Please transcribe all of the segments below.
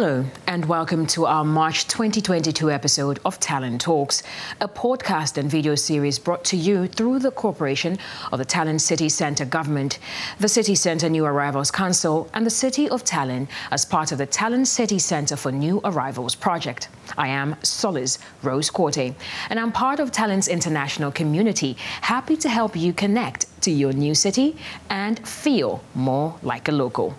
Hello, and welcome to our March 2022 episode of Talent Talks, a podcast and video series brought to you through the Corporation of the Tallinn City Centre Government, the City Centre New Arrivals Council, and the City of Tallinn as part of the Tallinn City Centre for New Arrivals project. I am Solis Rose Corte, and I'm part of Tallinn's international community, happy to help you connect to your new city and feel more like a local.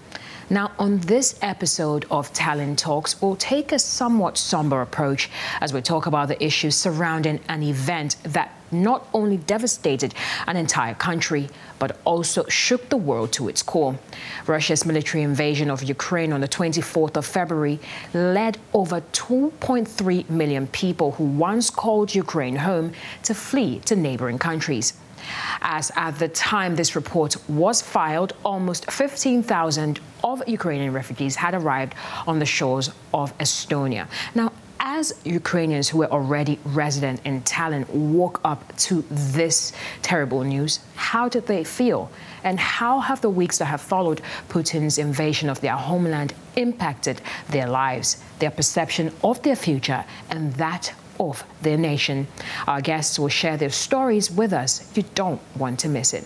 Now, on this episode of Talent Talks, we'll take a somewhat somber approach as we talk about the issues surrounding an event that not only devastated an entire country, but also shook the world to its core. Russia's military invasion of Ukraine on the 24th of February led over 2.3 million people who once called Ukraine home to flee to neighboring countries as at the time this report was filed, almost 15,000 of Ukrainian refugees had arrived on the shores of Estonia. Now, as Ukrainians who were already resident in Tallinn woke up to this terrible news, how did they feel? And how have the weeks that have followed Putin's invasion of their homeland impacted their lives, their perception of their future, and that of their nation. Our guests will share their stories with us. You don't want to miss it.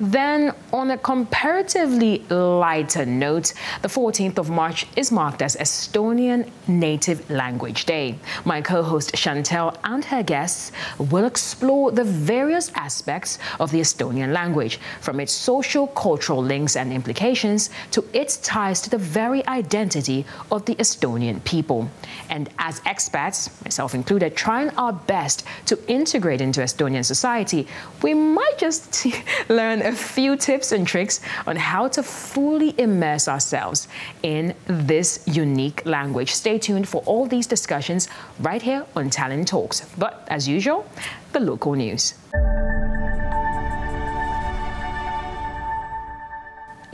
Then, on a comparatively lighter note, the 14th of March is marked as Estonian Native Language Day. My co host Chantel and her guests will explore the various aspects of the Estonian language, from its social cultural links and implications to its ties to the very identity of the Estonian people. And as expats, myself included, trying our best to integrate into Estonian society, we might just learn a few tips and tricks on how to fully immerse ourselves in this unique language. Stay tuned for all these discussions right here on Talent Talks. But as usual, the local news.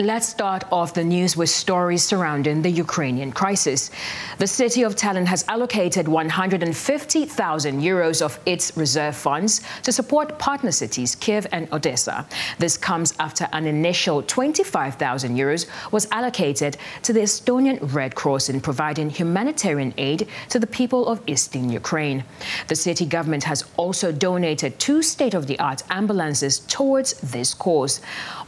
Let's start off the news with stories surrounding the Ukrainian crisis. The city of Tallinn has allocated 150,000 euros of its reserve funds to support partner cities Kiev and Odessa. This comes after an initial 25,000 euros was allocated to the Estonian Red Cross in providing humanitarian aid to the people of eastern Ukraine. The city government has also donated two state-of-the-art ambulances towards this cause.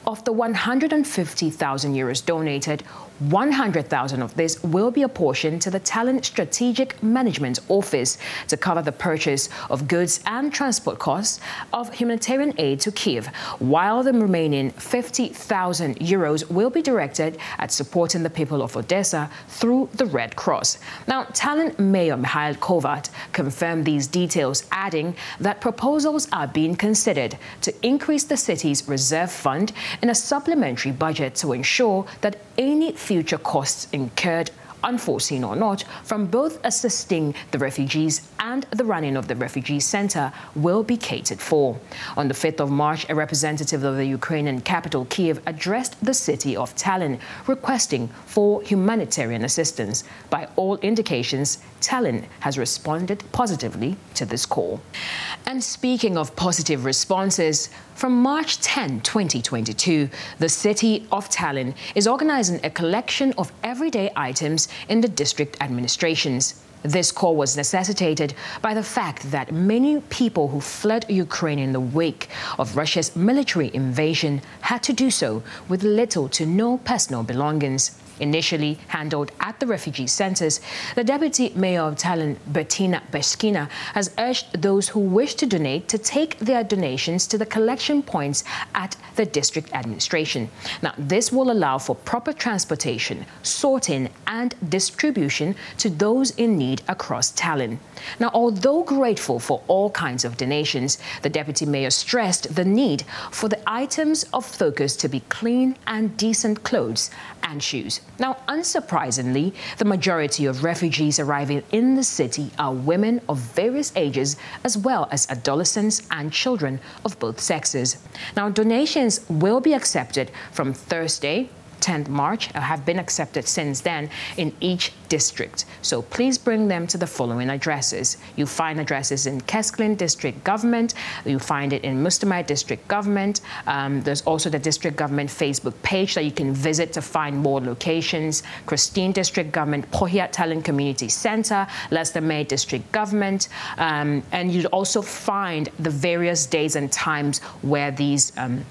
Of the 150,000 euros donated, 100,000 of this will be apportioned to the Tallinn Strategic Management Office to cover the purchase of goods and transport costs of humanitarian aid to Kiev, while the remaining 50,000 euros will be directed at supporting the people of Odessa through the Red Cross. Now, Tallinn Mayor Mihhail Kõlvart confirmed these details, adding that proposals are being considered to increase the city's reserve fund in a supplementary budget to ensure that any future costs incurred unforeseen or not, from both assisting the refugees and the running of the refugee center will be catered for. On the 5th of March, a representative of the Ukrainian capital, Kiev, addressed the city of Tallinn requesting for humanitarian assistance. By all indications, Tallinn has responded positively to this call. And speaking of positive responses, from March 10, 2022, the city of Tallinn is organizing a collection of everyday items in the district administrations. This call was necessitated by the fact that many people who fled Ukraine in the wake of Russia's military invasion had to do so with little to no personal belongings initially handled at the refugee centers, the deputy mayor of Tallinn, Betina Beškina, has urged those who wish to donate to take their donations to the collection points at the district administration. Now, this will allow for proper transportation, sorting, and distribution to those in need across Tallinn. Now, although grateful for all kinds of donations, the deputy mayor stressed the need for the items of focus to be clean and decent clothes and shoes. Now, unsurprisingly, the majority of refugees arriving in the city are women of various ages, as well as adolescents and children of both sexes. Now, donations will be accepted from Thursday, 10th March have been accepted since then in each district. So please bring them to the following addresses. You find addresses in Kesklinn District Government, you find it in Mustamäe District Government. Um, there's also the District Government Facebook page that you can visit to find more locations. Kristiine District Government, Põhja-Tallinn Community Center, Lasnamäe District Government, um, and you'll also find the various days and times where these um,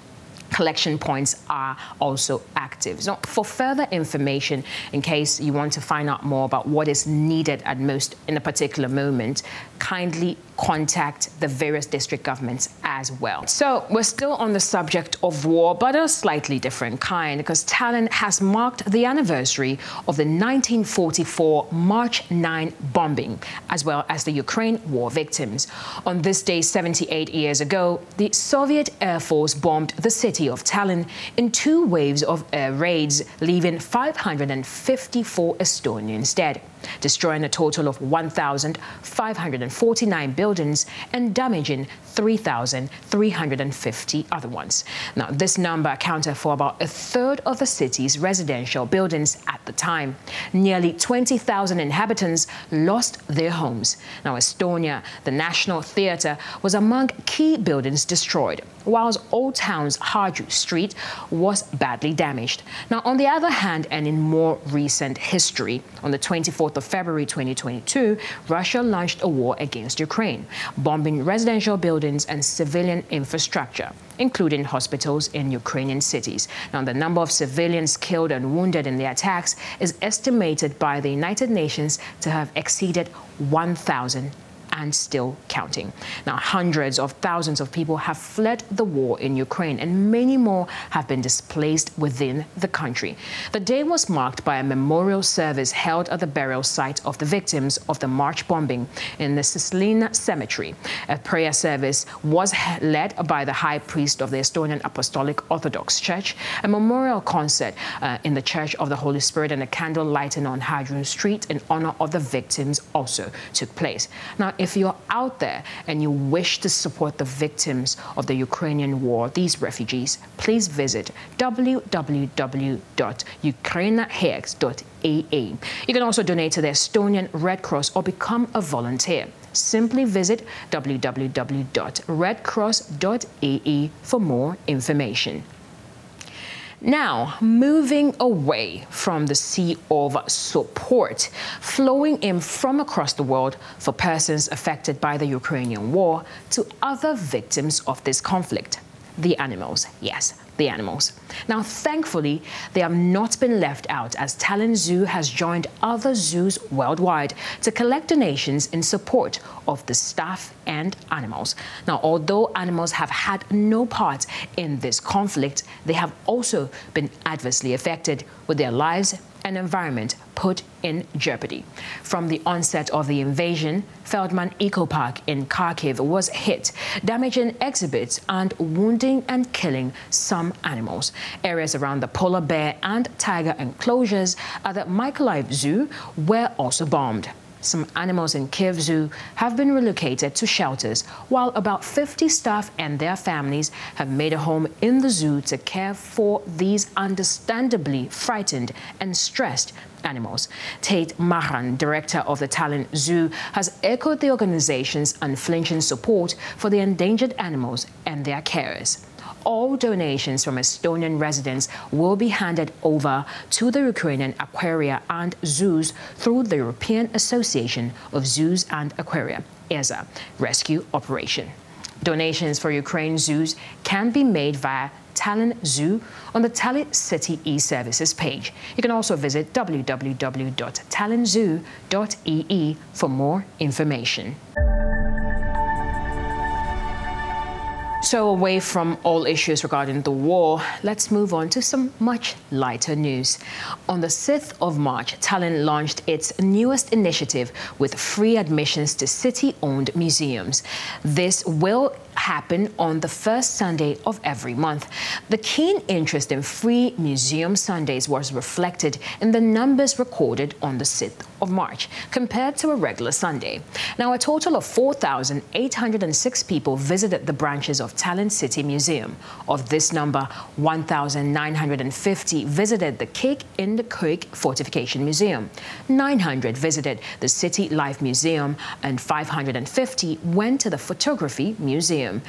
collection points are also active. So for further information, in case you want to find out more about what is needed at most in a particular moment, kindly contact the various district governments as well. So we're still on the subject of war, but a slightly different kind, because Tallinn has marked the anniversary of the 1944 March 9 bombing, as well as the Ukraine war victims. On this day, 78 years ago, the Soviet Air Force bombed the city of Tallinn in two waves of air raids, leaving 554 Estonians dead destroying a total of 1,549 buildings and damaging 3,350 other ones. Now, this number accounted for about a third of the city's residential buildings at the time. Nearly 20,000 inhabitants lost their homes. Now, Estonia, the National Theatre, was among key buildings destroyed, whilst Old Town's Harju Street was badly damaged. Now, on the other hand, and in more recent history, on the 24th of February 2022, Russia launched a war against Ukraine, bombing residential buildings and civilian infrastructure, including hospitals in Ukrainian cities. Now, the number of civilians killed and wounded in the attacks is estimated by the United Nations to have exceeded 1,000 and still counting. Now, hundreds of thousands of people have fled the war in Ukraine, and many more have been displaced within the country. The day was marked by a memorial service held at the burial site of the victims of the March bombing in the Siselinna Cemetery. A prayer service was led by the High Priest of the Estonian Apostolic Orthodox Church, a memorial concert uh, in the Church of the Holy Spirit, and a candle lighting on Hadron Street in honor of the victims also took place. Now, if you're out there and you wish to support the victims of the Ukrainian war, these refugees, please visit www.ukrainaheaks.aa. You can also donate to the Estonian Red Cross or become a volunteer. Simply visit www.redcross.aa for more information. Now, moving away from the sea of support flowing in from across the world for persons affected by the Ukrainian war to other victims of this conflict the animals. Yes, the animals. Now, thankfully, they have not been left out as Tallinn Zoo has joined other zoos worldwide to collect donations in support of the staff and animals. Now, although animals have had no part in this conflict, they have also been adversely affected with their lives and environment put in jeopardy. From the onset of the invasion, Feldman Eco Park in Kharkiv was hit, damaging exhibits and wounding and killing some animals. Areas around the polar bear and tiger enclosures at the Mykolaiv Zoo were also bombed. Some animals in Kiev Zoo have been relocated to shelters, while about 50 staff and their families have made a home in the zoo to care for these understandably frightened and stressed animals. Tiit Maran, director of the Tallinn Zoo, has echoed the organization's unflinching support for the endangered animals and their carers all donations from Estonian residents will be handed over to the Ukrainian aquaria and zoos through the European Association of Zoos and Aquaria, EAZA, rescue operation. Donations for Ukraine zoos can be made via Tallinn Zoo on the Tallinn City e-services page. You can also visit www.tallinnzoo.ee for more information. So, away from all issues regarding the war, let's move on to some much lighter news. On the 6th of March, Tallinn launched its newest initiative with free admissions to city owned museums. This will happen on the first Sunday of every month. The keen interest in free museum Sundays was reflected in the numbers recorded on the 6th of March compared to a regular Sunday. Now, a total of 4,806 people visited the branches of Tallinn City Museum. Of this number, 1,950 visited the Kiek in de Kök Fortification Museum, 900 visited the City Life Museum, and 550 went to the Photography Museum museum.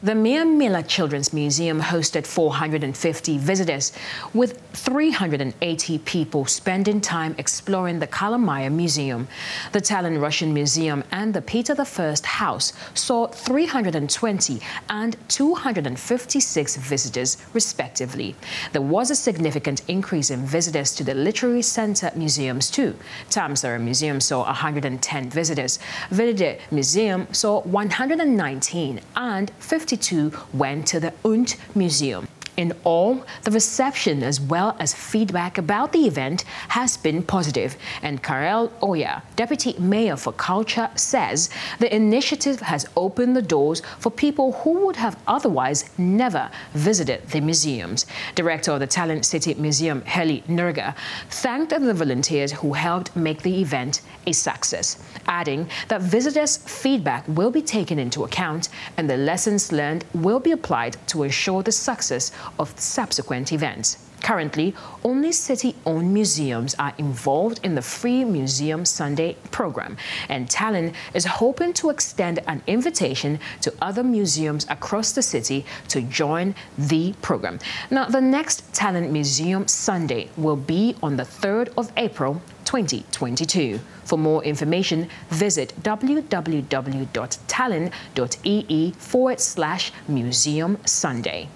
The Miiamilla Children's Museum hosted 450 visitors, with 380 people spending time exploring the Kalamaja Museum. The Tallinn Russian Museum and the Peter I House saw 320 and 256 visitors, respectively. There was a significant increase in visitors to the Literary Center museums, too. Tammsaare Museum saw 110 visitors. Village Museum saw 119 and 50 52 went to the Und Museum. In all, the reception as well as feedback about the event has been positive, and Kaarel Oja, Deputy Mayor for Culture, says the initiative has opened the doors for people who would have otherwise never visited the museums. Director of the Tallinn City Museum, Heli Nurger, thanked the volunteers who helped make the event a success, adding that visitors' feedback will be taken into account and the lessons learned will be applied to ensure the success of subsequent events. Currently, only city owned museums are involved in the Free Museum Sunday program, and Tallinn is hoping to extend an invitation to other museums across the city to join the program. Now, the next Tallinn Museum Sunday will be on the 3rd of April 2022. For more information, visit www.tallinn.ee forward slash museum Sunday.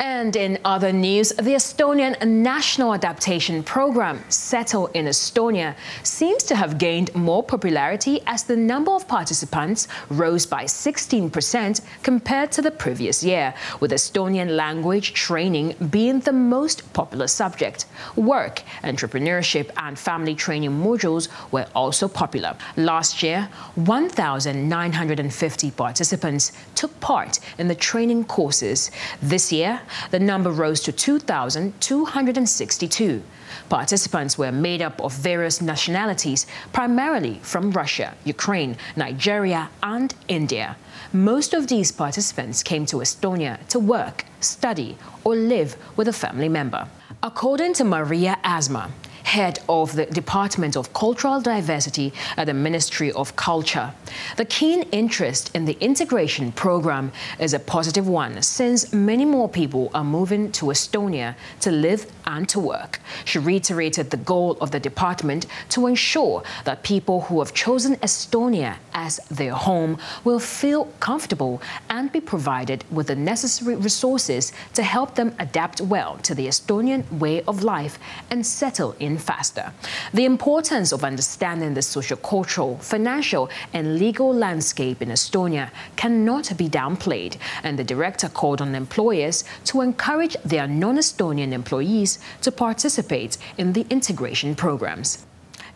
And in other news, the Estonian National Adaptation Program, Settle in Estonia, seems to have gained more popularity as the number of participants rose by 16% compared to the previous year, with Estonian language training being the most popular subject. Work, entrepreneurship, and family training modules were also popular. Last year, 1,950 participants took part in the training courses. This year, the number rose to 2,262. Participants were made up of various nationalities, primarily from Russia, Ukraine, Nigeria, and India. Most of these participants came to Estonia to work, study, or live with a family member. According to Maria Asma, head of the Department of Cultural Diversity at the Ministry of Culture. The keen interest in the integration program is a positive one since many more people are moving to Estonia to live and to work. She reiterated the goal of the department to ensure that people who have chosen Estonia as their home will feel comfortable and be provided with the necessary resources to help them adapt well to the Estonian way of life and settle in faster. The importance of understanding the socio-cultural, financial, and legal landscape in Estonia cannot be downplayed, and the director called on employers to encourage their non-Estonian employees to participate in the integration programs.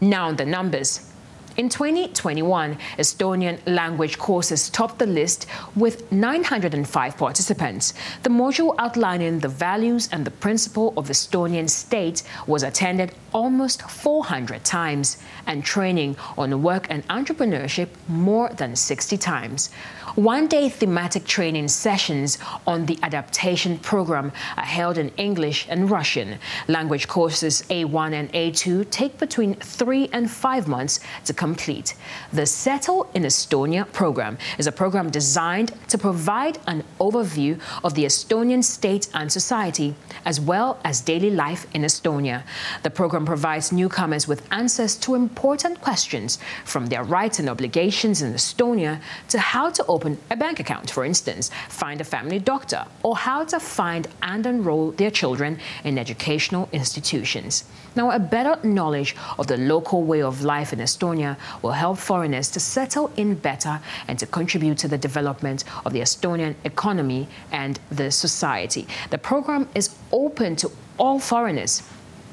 Now the numbers. In 2021, Estonian language courses topped the list with 905 participants. The module outlining the values and the principle of Estonian state was attended almost 400 times, and training on work and entrepreneurship more than 60 times. One day thematic training sessions on the adaptation program are held in English and Russian. Language courses A1 and A2 take between three and five months to complete. The Settle in Estonia program is a program designed to provide an overview of the Estonian state and society, as well as daily life in Estonia. The program provides newcomers with answers to important questions from their rights and obligations in Estonia to how to open a bank account, for instance, find a family doctor, or how to find and enroll their children in educational institutions. Now, a better knowledge of the local way of life in Estonia will help foreigners to settle in better and to contribute to the development of the Estonian economy and the society. The program is open to all foreigners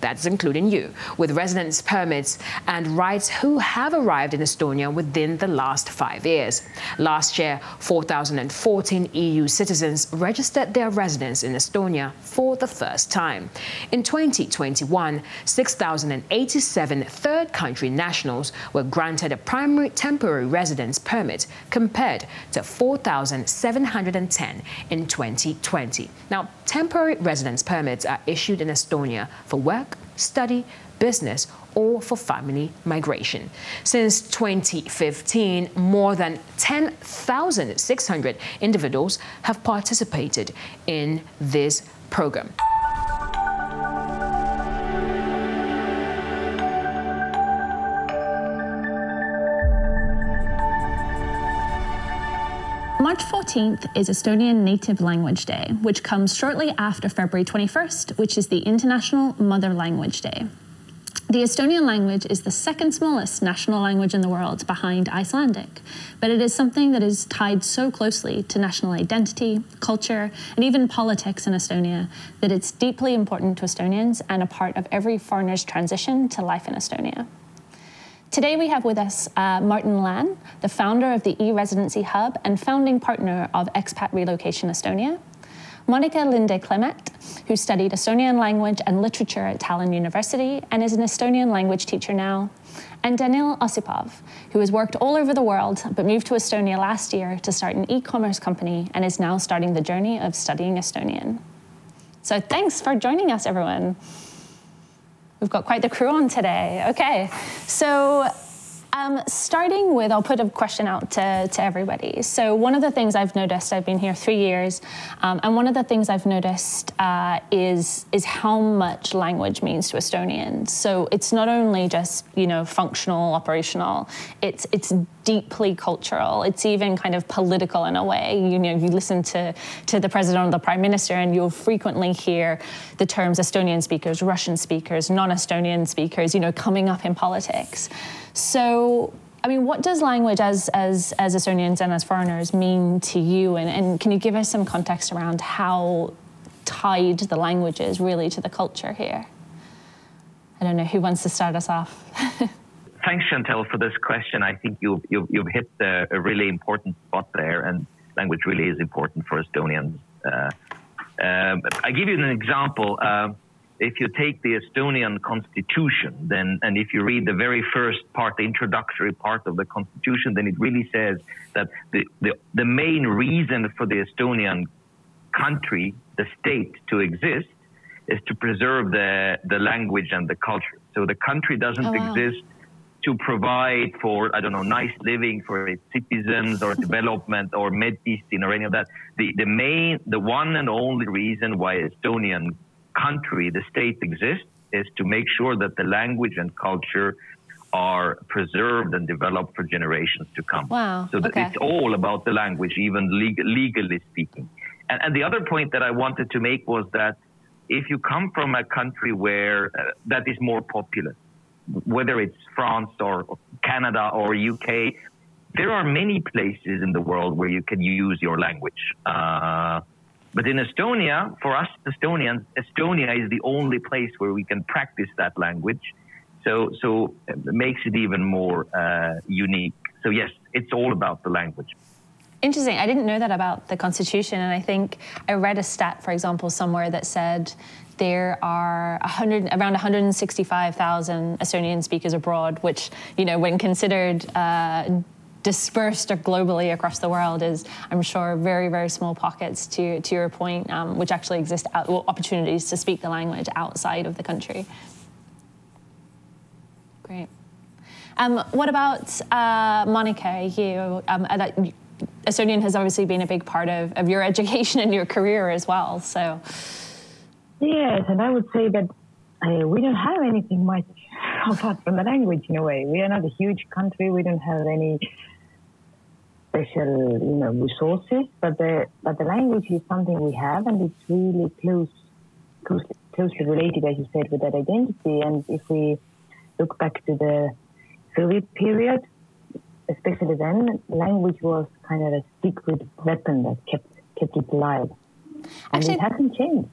that's including you, with residence permits and rights who have arrived in Estonia within the last five years. Last year, 4,014 EU citizens registered their residence in Estonia for the first time. In 2021, 6,087 third country nationals were granted a primary temporary residence permit compared to 4,710 in 2020. Now, temporary residence permits are issued in Estonia for work, study, business, or for family migration. Since 2015, more than 10,600 individuals have participated in this program. March 14th is Estonian Native Language Day, which comes shortly after February 21st, which is the International Mother Language Day. The Estonian language is the second smallest national language in the world behind Icelandic, but it is something that is tied so closely to national identity, culture, and even politics in Estonia that it's deeply important to Estonians and a part of every foreigner's transition to life in Estonia. Today we have with us uh, Martin Lan, the founder of the e-residency hub and founding partner of Expat Relocation Estonia. Monica Linde Klemet, who studied Estonian language and literature at Tallinn University and is an Estonian language teacher now. And Danil Osipov, who has worked all over the world but moved to Estonia last year to start an e commerce company and is now starting the journey of studying Estonian. So thanks for joining us, everyone. We've got quite the crew on today. Okay, so um, starting with, I'll put a question out to, to everybody. So, one of the things I've noticed, I've been here three years, um, and one of the things I've noticed uh, is is how much language means to Estonians. So, it's not only just you know functional, operational. It's it's deeply cultural. It's even kind of political in a way. You know, you listen to to the president or the prime minister, and you'll frequently hear the terms Estonian speakers, Russian speakers, non-Estonian speakers. You know, coming up in politics. So, I mean, what does language as, as, as Estonians and as foreigners mean to you? And, and can you give us some context around how tied the language is really to the culture here? I don't know who wants to start us off. Thanks, Chantel, for this question. I think you've, you've, you've hit a, a, really important spot there, and language really is important for Estonians. Uh, uh, I give you an example. Uh, if you take the Estonian constitution, then, and if you read the very first part, the introductory part of the constitution, then it really says that the, the, the main reason for the Estonian country, the state to exist, is to preserve the, the language and the culture. So the country doesn't oh, wow. exist to provide for, I don't know, nice living for its citizens or development or medicine or any of that. The, the main, the one and only reason why Estonian country, the state exists, is to make sure that the language and culture are preserved and developed for generations to come. Wow. So okay. it's all about the language, even legal, legally speaking. And, and, the other point that I wanted to make was that if you come from a country where uh, that is more popular, whether it's France or, Canada or UK, there are many places in the world where you can use your language. Uh, but in Estonia, for us Estonians, Estonia is the only place where we can practice that language. So, so it makes it even more uh, unique. So yes, it's all about the language. Interesting. I didn't know that about the Constitution, and I think I read a stat, for example, somewhere that said there are 100, around 165,000 Estonian speakers abroad, which, you know, when considered uh, dispersed globally across the world is, I'm sure, very, very small pockets, to, to your point, um, which actually exist out, well, opportunities to speak the language outside of the country. Great. Um, what about uh, Monika? You, um, that, Estonian has obviously been a big part of, of your education and your career as well. So, yes, and I would say that uh, we don't have anything much apart from the language in a way. We are not a huge country. We don't have any special, you know, resources, but the but the language is something we have, and it's really close, closely, closely related, as you said, with that identity. And if we look back to the Soviet period, especially then, language was kind of a secret weapon that kept kept it alive, and Actually, it hasn't changed.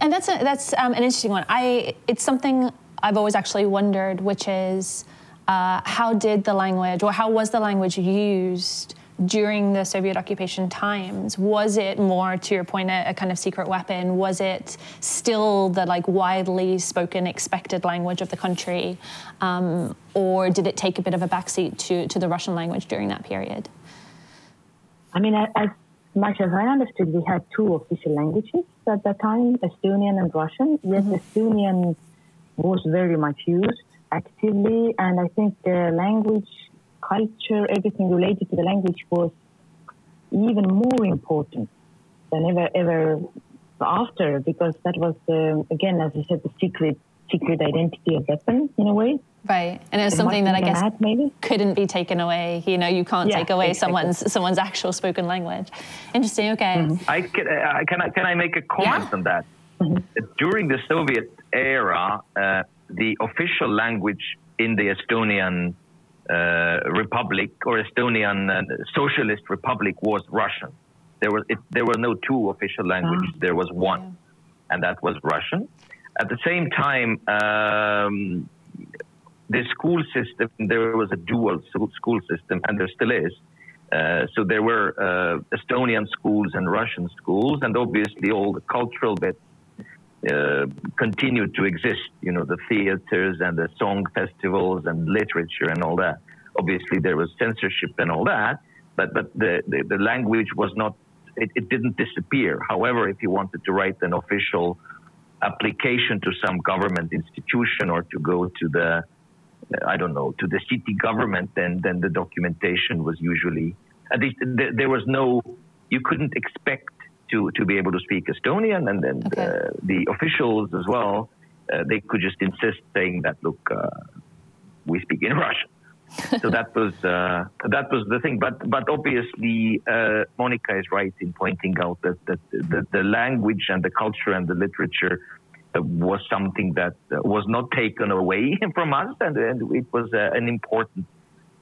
And that's a, that's um, an interesting one. I it's something I've always actually wondered, which is uh, how did the language or how was the language used during the Soviet occupation times? Was it more, to your point, a, a, kind of secret weapon? Was it still the like widely spoken, expected language of the country, um, or did it take a bit of a backseat to to the Russian language during that period? I mean, as much as I understood, we had two official languages at that time: Estonian and Russian. Yes, mm-hmm. Estonian was very much used actively, and I think the language culture, everything related to the language was even more important than ever ever after because that was um, again as I said the secret secret identity of weapon in a way. Right, and it was something that I guess mad, maybe? couldn't be taken away. You know, you can't yeah, take away exactly. someone's someone's actual spoken language. Interesting. Okay. Mm-hmm. I can, uh, can I can I make a comment yeah. on that? Mm-hmm. During the Soviet era, uh, the official language in the Estonian uh, republic or Estonian uh, Socialist Republic was Russian. There was it, there were no two official languages. Oh. There was one, and that was Russian. At the same time, um, the school system there was a dual school system, and there still is. Uh, so there were uh, Estonian schools and Russian schools, and obviously all the cultural bits uh, continued to exist. You know, the theaters and the song festivals and literature and all that. Obviously, there was censorship and all that, but but the the, the language was not. It, it didn't disappear. However, if you wanted to write an official application to some government institution or to go to the I don't know to the city government, then then the documentation was usually at least there was no you couldn't expect to, to be able to speak Estonian, and then okay. uh, the officials as well, uh, they could just insist saying that, look, uh, we speak in Russian. so that was uh, that was the thing. But but obviously, uh, Monika is right in pointing out that, that, that the language and the culture and the literature uh, was something that was not taken away from us, and, and it was an important,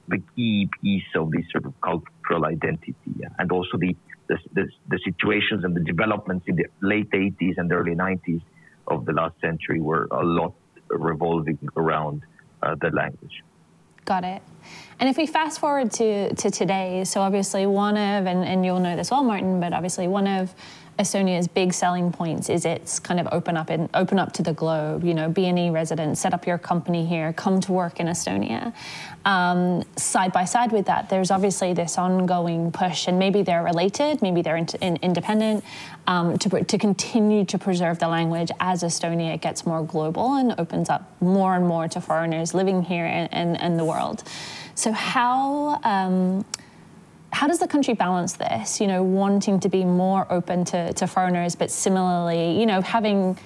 the key piece of this sort of cultural identity, and also the the, the, the situations and the developments in the late 80s and early 90s of the last century were a lot revolving around uh, the language. Got it. And if we fast forward to, to today, so obviously one of, and, and you'll know this well, Martin, but obviously one of Estonia's big selling points is its kind of open up and open up to the globe. You know, be an e resident, set up your company here, come to work in Estonia. Um, side by side with that, there's obviously this ongoing push, and maybe they're related, maybe they're in, in, independent, um, to, to continue to preserve the language as Estonia gets more global and opens up more and more to foreigners living here and in, in, the world. So how um, how does the country balance this? You know, wanting to be more open to, to foreigners, but similarly, you know, having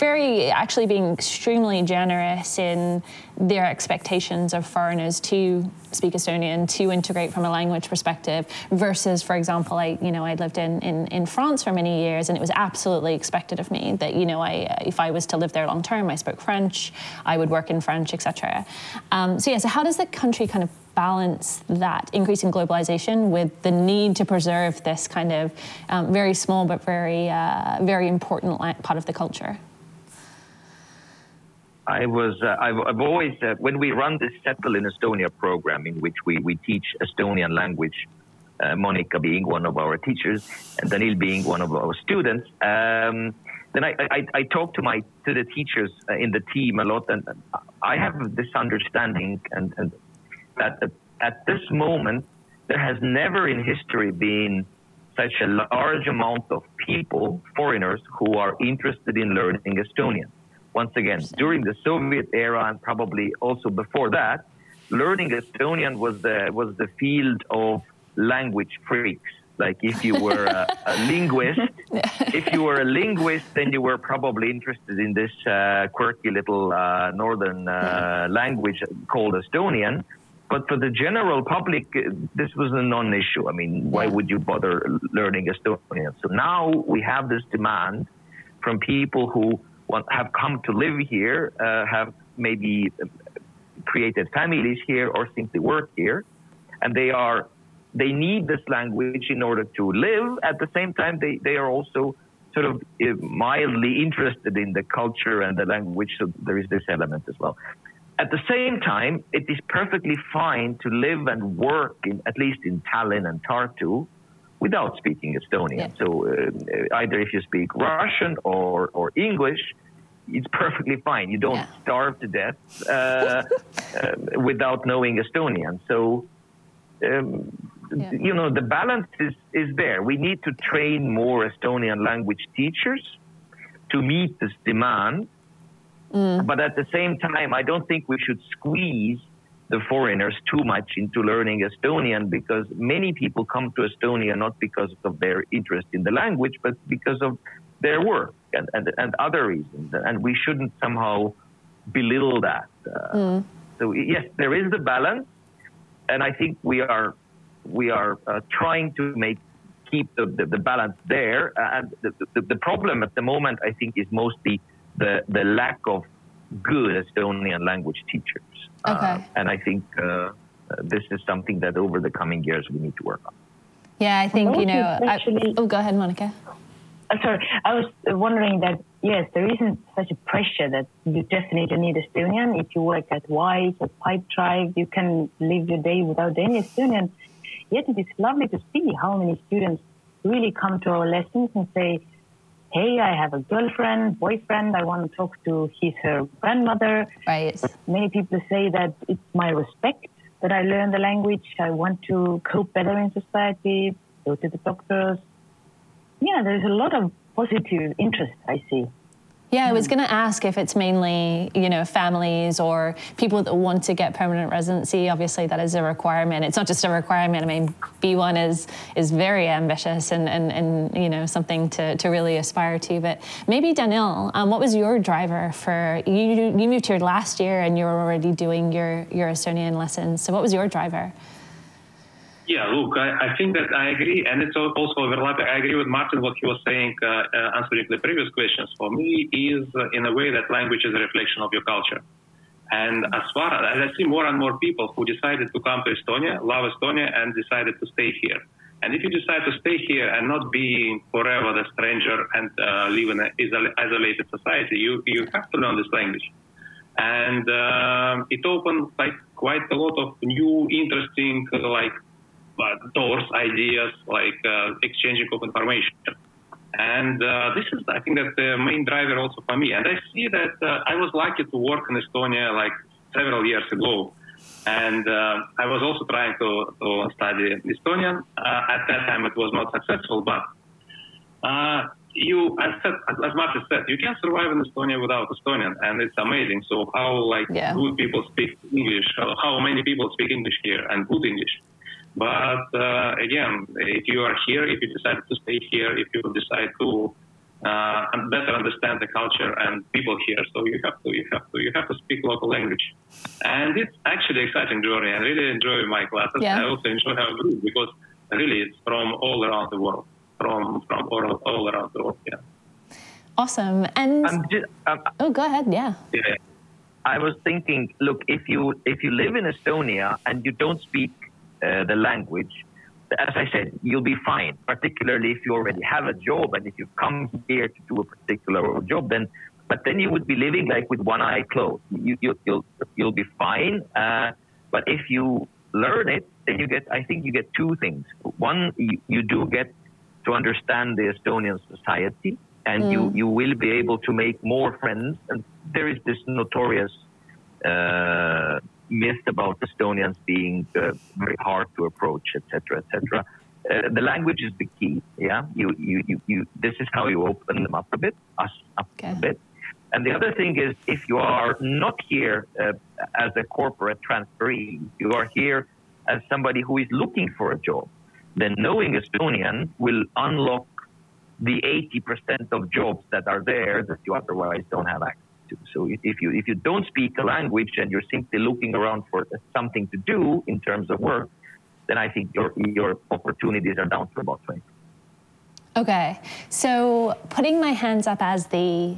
very actually being extremely generous in their expectations of foreigners to speak Estonian, to integrate from a language perspective, versus, for example, I you know I lived in, in, in France for many years, and it was absolutely expected of me that you know I if I was to live there long term, I spoke French, I would work in French, etc. Um, so yeah, so how does the country kind of balance that increasing globalization with the need to preserve this kind of um, very small but very uh, very important part of the culture? I was, uh, I've, I've, always, uh, when we run this Settle in Estonia program, in which we, we teach Estonian language, uh, Monika being one of our teachers and Danil being one of our students, um, then I, I, I, talk to my to the teachers uh, in the team a lot, and I have this understanding and, and that at this moment there has never in history been such a large amount of people, foreigners, who are interested in learning Estonian once again, during the Soviet era and probably also before that, learning Estonian was the was the field of language freaks. Like if you were a, a linguist, if you were a linguist, then you were probably interested in this uh, quirky little uh, northern uh, language called Estonian. But for the general public, uh, this was a non-issue. I mean, why would you bother learning Estonian? So now we have this demand from people who have come to live here, uh, have maybe created families here or simply work here, and they are they need this language in order to live. At the same time, they, they are also sort of uh, mildly interested in the culture and the language, so there is this element as well. At the same time, it is perfectly fine to live and work in at least in Tallinn and Tartu without speaking Estonian. Yeah. So uh, either if you speak Russian or, or English, it's perfectly fine. You don't yeah. starve to death uh, uh, without knowing Estonian. So, um, yeah. you know, the balance is, is there. We need to train more Estonian language teachers to meet this demand. Mm. But at the same time, I don't think we should squeeze the foreigners too much into learning Estonian because many people come to Estonia not because of their interest in the language, but because of their work and, and, and other reasons. And we shouldn't somehow belittle that. Uh, mm. So yes, there is the balance, and I think we are we are uh, trying to make keep the, the, the balance there. And the, the, the, problem at the moment, I think, is mostly the the lack of good Estonian language teachers. Uh, okay. Uh, and I think uh, this is something that over the coming years we need to work on. Yeah, I think you know. Actually, I, oh, go ahead, Monica. Uh, sorry, I was wondering that yes, there isn't such a pressure that you definitely need Estonian. If you work at Wise or Pipedrive, you can live your day without any Estonian. Yet it is lovely to see how many students really come to our lessons and say, hey, I have a girlfriend, boyfriend, I want to talk to his, her grandmother. Right. Many people say that it's my respect that I learn the language. I want to cope better in society, go to the doctors. Yeah, there's a lot of positive interest I see. Yeah, I was going to ask if it's mainly, you know, families or people that want to get permanent residency. Obviously, that is a requirement. It's not just a requirement. I mean, B1 is is very ambitious and, and, and you know, something to, to really aspire to. But maybe, Daniil, um, what was your driver for, you, you moved here last year and you were already doing your, your Estonian lessons. So what was your driver? Yeah, look, I, I, think that I agree, and it's also overlapping. I agree with Martin what he was saying, uh, uh, answering the previous questions. For me, is uh, in a way that language is a reflection of your culture. And as far as I see more and more people who decided to come to Estonia, love Estonia, and decided to stay here. And if you decide to stay here and not be forever the stranger and uh, live in an isolated society, you you have to learn this language. And uh, it opens like quite a lot of new, interesting, like doors, ideas, like uh, exchanging of information. And uh, this is, I think, that the main driver also for me. And I see that uh, I was lucky to work in Estonia like several years ago. And uh, I was also trying to, to study Estonian. Uh, at that time, it was not successful, but uh, you, as, said, as Martin said, you can survive in Estonia without Estonian, and it's amazing. So how like yeah. good people speak English, how, how many people speak English here and good English. But uh, again, if you are here, if you decide to stay here, if you decide to uh, better understand the culture and people here, so you have to, you have to, you have to speak local language, and it's actually exciting journey. I really enjoy my classes. Yeah. I also enjoy our group because really it's from all around the world, from from all, all around the world. Yeah. Awesome. And just, um, oh, go ahead. Yeah. Yeah. I was thinking, look, if you if you live in Estonia and you don't speak uh, the language, as I said, you'll be fine, particularly if you already have a job and if you come here to do a particular job, then, but then you would be living like with one eye closed. You, you, will you'll, you'll be fine. Uh, but if you learn it, then you get, I think you get two things. One, you, you do get to understand the Estonian society and mm. you, you will be able to make more friends. And there is this notorious, uh, myth about Estonians being uh, very hard to approach, etc., etc. Uh, the language is the key. Yeah, you, you, you, you, This is how you open them up a bit, us up okay. a bit. And the other thing is, if you are not here uh, as a corporate transferee, you are here as somebody who is looking for a job, then knowing Estonian will unlock the 80% of jobs that are there that you otherwise don't have access to. So if you if you don't speak a language and you're simply looking around for something to do in terms of work, then I think your your opportunities are down to about 20. Okay, so putting my hands up as the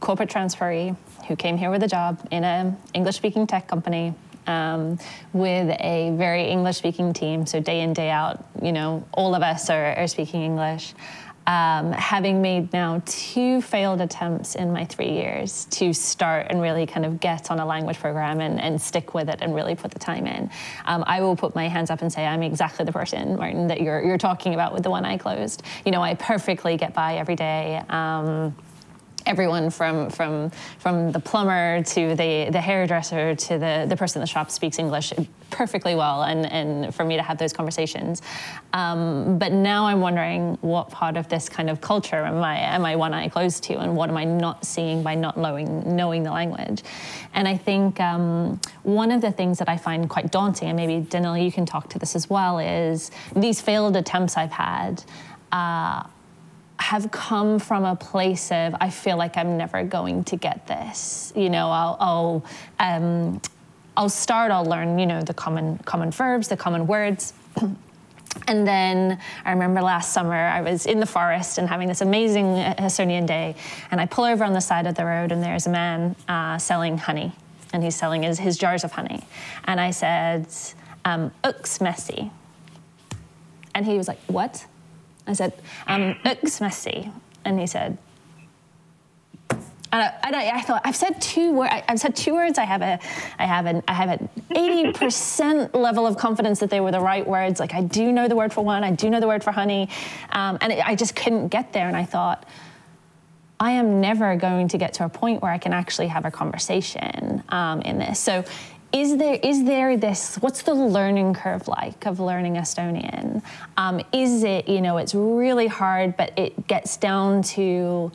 corporate transferee who came here with a job in an English-speaking tech company um, with a very English-speaking team, so day in day out, you know, all of us are, are speaking English. Um, having made now two failed attempts in my three years to start and really kind of get on a language program and, and stick with it and really put the time in, um, I will put my hands up and say I'm exactly the person, Martin, that you're, you're talking about with the one eye closed. You know, I perfectly get by every day. Um, everyone from from from the plumber to the the hairdresser to the the person in the shop speaks English perfectly well, and and for me to have those conversations. Um, but now I'm wondering what part of this kind of culture am I am I one eye closed to, and what am I not seeing by not knowing knowing the language? And I think um, one of the things that I find quite daunting, and maybe Daniel, you can talk to this as well, is these failed attempts I've had. Uh, have come from a place of I feel like I'm never going to get this. You know, I'll, I'll, um, I'll start. I'll learn, you know, the common common verbs, the common words. And then I remember last summer I was in the forest and having this amazing Estonian day, and I pull over on the side of the road and there's a man uh, selling honey, and he's selling his, his jars of honey, and I said, um, "Uks messy," and he was like, "What?" I said, um, Messy. And he said, and I, and I, I, thought I've said two words. I've said two words. I have a, I have an, I have an eighty percent level of confidence that they were the right words. Like I do know the word for one. I do know the word for honey, um, and it, I just couldn't get there. And I thought, I am never going to get to a point where I can actually have a conversation um, in this. So is there is there this what's the learning curve like of learning estonian um, is it you know it's really hard but it gets down to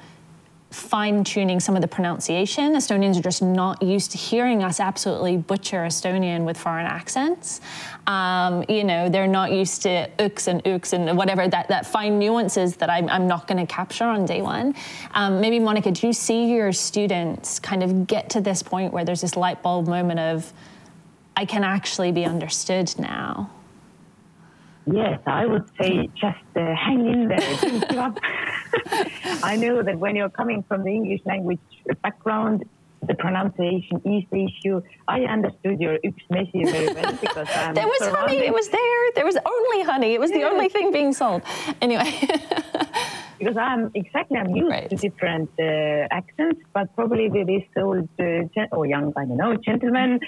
fine tuning some of the pronunciation. Estonians are just not used to hearing us absolutely butcher Estonian with foreign accents. Um, you know, they're not used to ooks and ooks and whatever that, that fine nuances that I'm, I'm not going to capture on day one. Um, maybe, Monica, do you see your students kind of get to this point where there's this light bulb moment of, I can actually be understood now? Yes, I would say just uh, hang in there, don't give up. I know that when you're coming from the English language background, the pronunciation is the issue. I understood your Yksmesi very well because I'm there was surrounded. honey. It was there. There was only honey. It was the only thing being sold. Anyway. because I'm exactly I'm used right. to different uh, accents, but probably with this old uh, gen- or young I don't know gentleman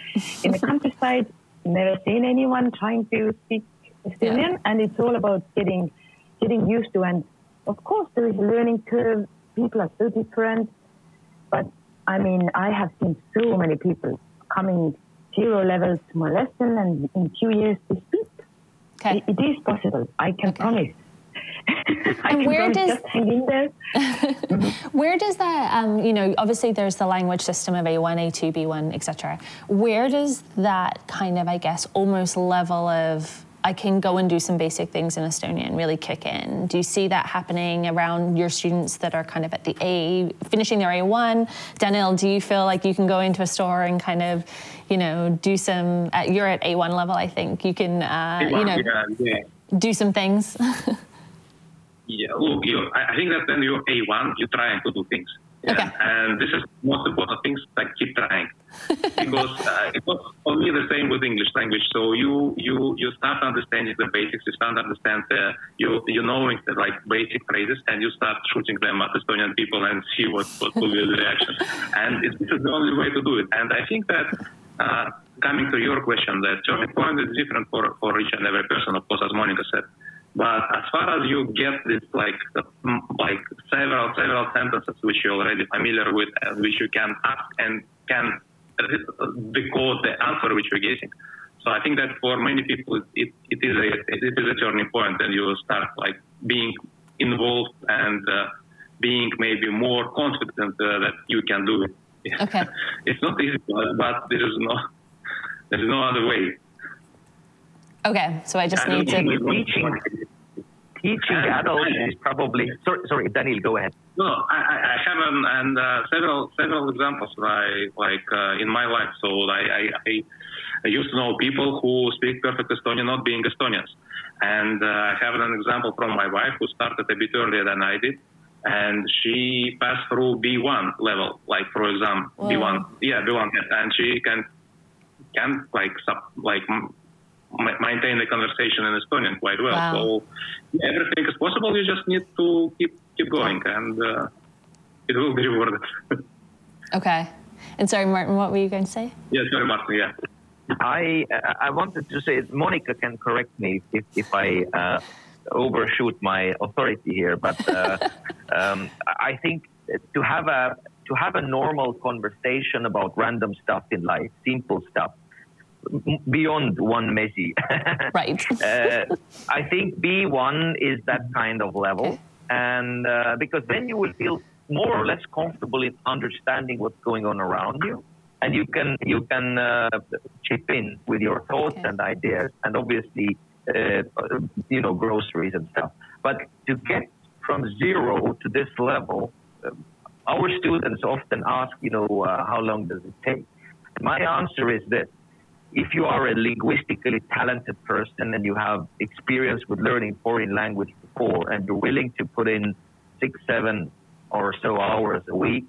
in the countryside, never seen anyone trying to speak Estonian, yeah. and it's all about getting getting used to. And of course, there is a learning curve. People are so different, but I mean, I have seen so many people coming zero levels to my lesson, and in two years to speak. Okay. it, it is possible. I can okay. promise. and where does where does that um, you know obviously there's the language system of A1, A2, B1, etc. Where does that kind of I guess almost level of I can go and do some basic things in Estonian really kick in. Do you see that happening around your students that are kind of at the A, finishing their A1? Daniel, do you feel like you can go into a store and kind of, you know, do some, uh, you're at A1 level, I think. You can, uh, you know, yeah, yeah. do some things. yeah, look, you, I think that when you're A1, you're trying to do things. Yeah. Okay. And this is most important things, like keep trying because uh, it was for me the same with English language. So you you you start understanding the basics, you start understand the, you you knowing the like basic phrases, and you start shooting them at Estonian people and see what what will be the reaction. And it, this is the only way to do it. And I think that. Uh, coming to your question, that the turning point is different for, for each and every person, of course, as Monica said. But as far as you get this like like several several sentences which you're already familiar with, and which you can ask and can decode the answer which you're getting. So I think that for many people, it, it is a it is a turning point, and you start like being involved and uh, being maybe more confident uh, that you can do it. Okay. it's not easy, but there is no there is no other way. Okay, so I just need to teaching teaching adults is probably. Sorry sorry Daniel go ahead. No, I, I have an, and uh, several several examples like like uh, in my life. So I, I, I used to know people who speak perfect Estonian not being Estonians, and uh, I have an example from my wife who started a bit earlier than I did, and she passed through B1 level, like for example B1, yeah B1, and she can can like sub, like maintain the conversation in Estonian quite well. Wow. So everything is possible. You just need to keep keep going, and uh, it will be rewarded. okay. And sorry, Martin, what were you going to say? Yeah, sorry, Martin. Yeah. I I wanted to say Monica can correct me if if I uh, overshoot my authority here, but uh, um, I think to have a to have a normal conversation about random stuff in life, simple stuff, beyond one Messi. right. uh, I think B1 is that kind of level. Okay. And uh, because then you will feel more or less comfortable in understanding what's going on around you. And you can you can uh, chip in with your thoughts okay. and ideas, and obviously, uh, you know, groceries and stuff. But to get from zero to this level, uh, our students often ask, you know, uh, how long does it take? My answer is this if you are a linguistically talented person and you have experience with learning foreign language before and you're willing to put in six, seven or so hours a week,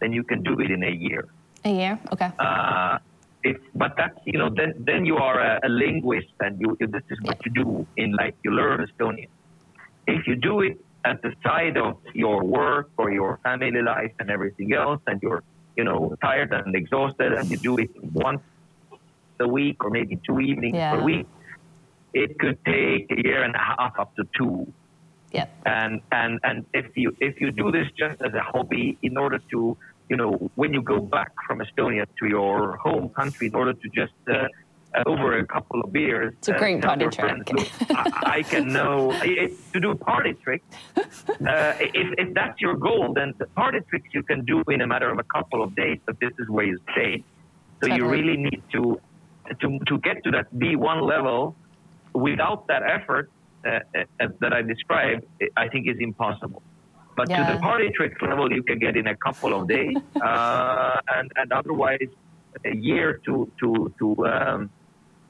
then you can do it in a year. A year, okay. Uh, if, but that's you know then then you are a, a linguist and you this is what you do in like you learn Estonian. If you do it at the side of your work or your family life and everything else, and you're you know tired and exhausted, and you do it once a week or maybe two evenings yeah. per week, it could take a year and a half up to two. Yeah. And and and if you if you do this just as a hobby, in order to you know when you go back from Estonia to your home country, in order to just uh, uh, over a couple of beers. It's a great uh, party trick. I, I, can know it, to do party tricks. Uh, if, if that's your goal, then the party tricks you can do in a matter of a couple of days. But this is where you stay. So totally. you really need to to, to get to that B1 level without that effort uh, uh, that I described, I think is impossible. But yeah. to the party trick level, you can get in a couple of days, uh, and, and otherwise, a year to to to um,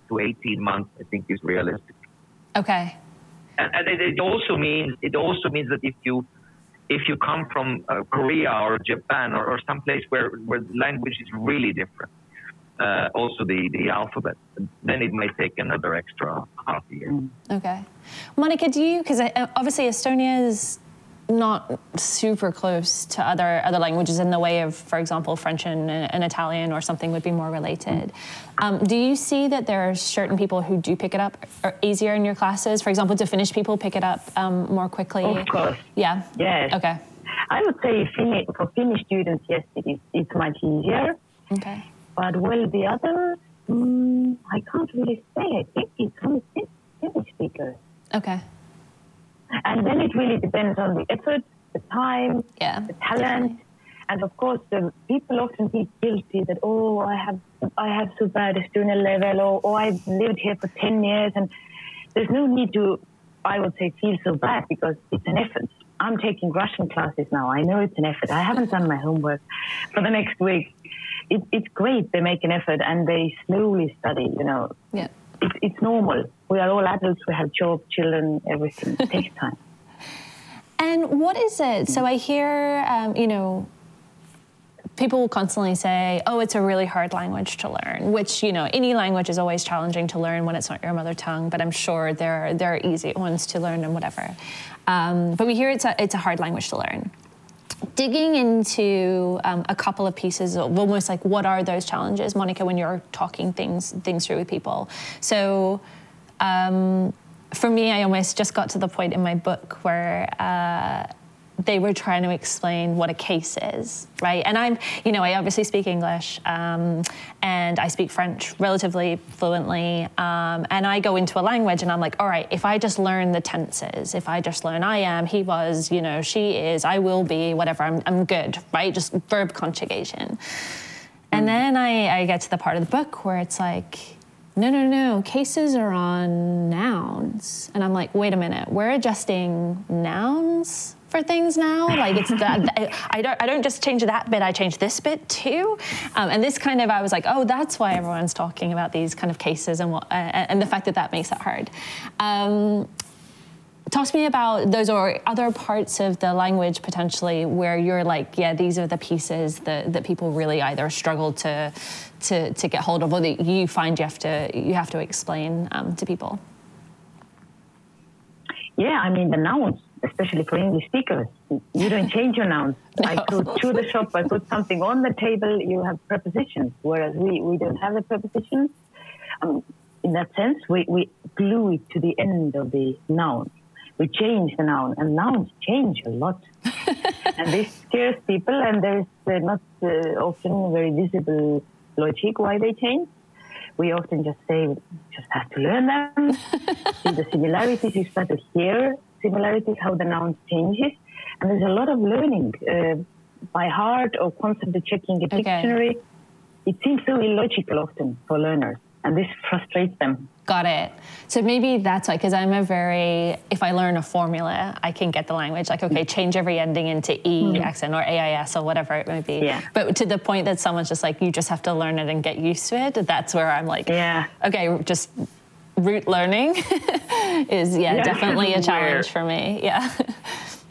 to 18 months, I think, is realistic. Okay. And, and it, it, also means it also means that if you if you come from uh, Korea or Japan or, or some place where where language is really different, uh, also the, the alphabet. Then it might take another extra half a year. Mm. Okay. Monica, do you, because uh, obviously Estonia is not super close to other other languages in the way of, for example, French and, and Italian or something would be more related. Um, do you see that there are certain people who do pick it up easier in your classes? For example, do Finnish people pick it up um, more quickly? Of course. Yeah. Yes. Okay. I would say for Finnish students, yes, it is. It's much easier. Okay. But well, the other, mm, I can't really say. I think it's only Finnish speakers. Okay. And then it really depends on the effort, the time, yeah, the talent. Definitely. And of course, the people often feel guilty that oh, I have I have so bad Estonian level, or oh, I've lived here for ten years, and there's no need to, I would say, feel so bad because it's an effort. I'm taking Russian classes now. I know it's an effort. I haven't done my homework for the next week. It, it's great. They make an effort and they slowly study. You know, yeah, it, it's normal. We are all adults. We have jobs, children, everything. It takes time. And what is it? So I hear, um, you know, people will constantly say, "Oh, it's a really hard language to learn," which you know, any language is always challenging to learn when it's not your mother tongue. But I'm sure there are, there are easy ones to learn and whatever. Um, but we hear it's a it's a hard language to learn digging into um, a couple of pieces of almost like what are those challenges monica when you're talking things things through with people? So um, for me i almost just got to the point in my book where uh, they were trying to explain what a case is, right? And I'm, you know, I obviously speak English um, and I speak French relatively fluently. Um, and I go into a language and I'm like, all right, if I just learn the tenses, if I just learn I am, he was, you know, she is, I will be, whatever, I'm, I'm good, right? Just verb conjugation. And then I, I get to the part of the book where it's like, no, no, no, cases are on nouns. And I'm like, wait a minute, we're adjusting nouns for things now. Like it's that I don't I don't just change that bit. I change this bit too. Um, and this kind of I was like, oh, that's why everyone's talking about these kind of cases and what uh, and the fact that that makes it hard. Um, talk to me about those or other parts of the language potentially where you're like, yeah, these are the pieces that, that people really either struggle to, to, to get hold of or that you find you have to, you have to explain um, to people. Yeah, I mean, the nouns, especially for English speakers, you don't change your nouns. No. I go to the shop, I put something on the table, you have prepositions, whereas we, we don't have the prepositions. Um, in that sense, we, we glue it to the end of the noun. We change the noun, and nouns change a lot. and this scares people, and there's uh, not uh, often very visible logic why they change. We often just say, just have to learn them. See the similarities, you start to hear similarities, how the noun changes. And there's a lot of learning uh, by heart or constantly checking a okay. dictionary. It seems so illogical often for learners and this frustrates them. Got it. So maybe that's why, because I'm a very, if I learn a formula, I can get the language. Like, okay, change every ending into E mm-hmm. accent or AIS or whatever it may be. Yeah. But to the point that someone's just like, you just have to learn it and get used to it, that's where I'm like, yeah. okay, just root learning is, yeah, yeah. definitely a challenge for me. Yeah.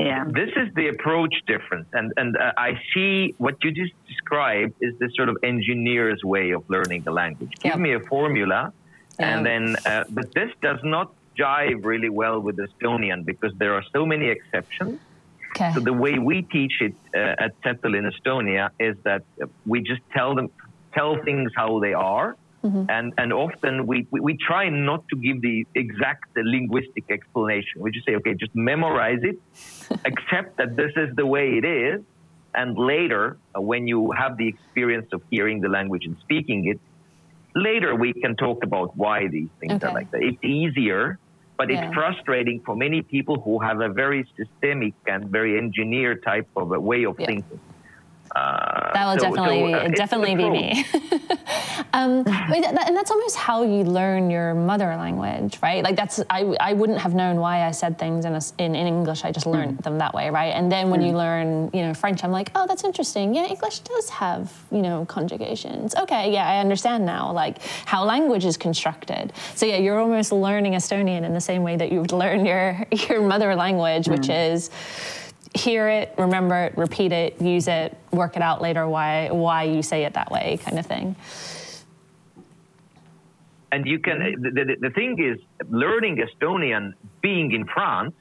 Yeah. This is the approach difference. And, and uh, I see what you just described is this sort of engineer's way of learning the language. Give yep. me a formula, yeah. and then, uh, but this does not jive really well with Estonian because there are so many exceptions. Okay. So the way we teach it uh, at Settle in Estonia is that we just tell them, tell things how they are Mm-hmm. And, and often we, we, we, try not to give the exact linguistic explanation. We just say, okay, just memorize it, accept that this is the way it is. And later, uh, when you have the experience of hearing the language and speaking it, later we can talk about why these things okay. are like that. It's easier, but yeah. it's frustrating for many people who have a very systemic and very engineer type of a way of yeah. thinking. Uh, that will so, definitely so, uh, definitely be me. um, and that's almost how you learn your mother language, right? Like that's I, I wouldn't have known why I said things in, a, in, in English. I just hmm. learned mm. them that way, right? And then when mm. you hmm. learn, you know, French, I'm like, oh, that's interesting. Yeah, English does have you know conjugations. Okay, yeah, I understand now, like how language is constructed. So yeah, you're almost learning Estonian in the same way that you would learn your your mother language, mm. which hmm. is hear it, remember it, repeat it, use it, work it out later why why you say it that way, kind of thing. And you can the, the, the thing is learning Estonian being in France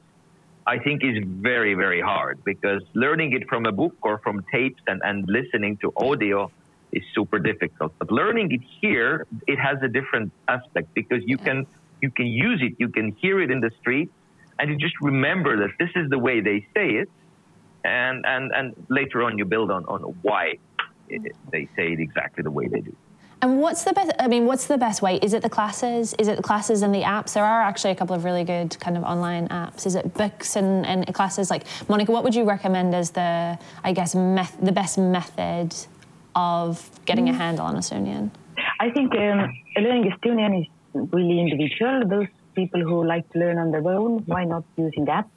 I think is very, very hard because learning it from a book or from tapes and, and listening to audio is super difficult. But learning it here, it has a different aspect because you can you can use it, you can hear it in the street, and you just remember that this is the way they say it, and and and later on you build on on why they say it exactly the way they do. And what's the best? I mean, what's the best way? Is it the classes? Is it the classes and the apps? There are actually a couple of really good kind of online apps. Is it books and, and classes? Like Monica, what would you recommend as the, I guess, meth- the best method of getting mm. a handle on Estonian? I think um, learning Estonian is really individual. Those people who like to learn on their own, why not using apps?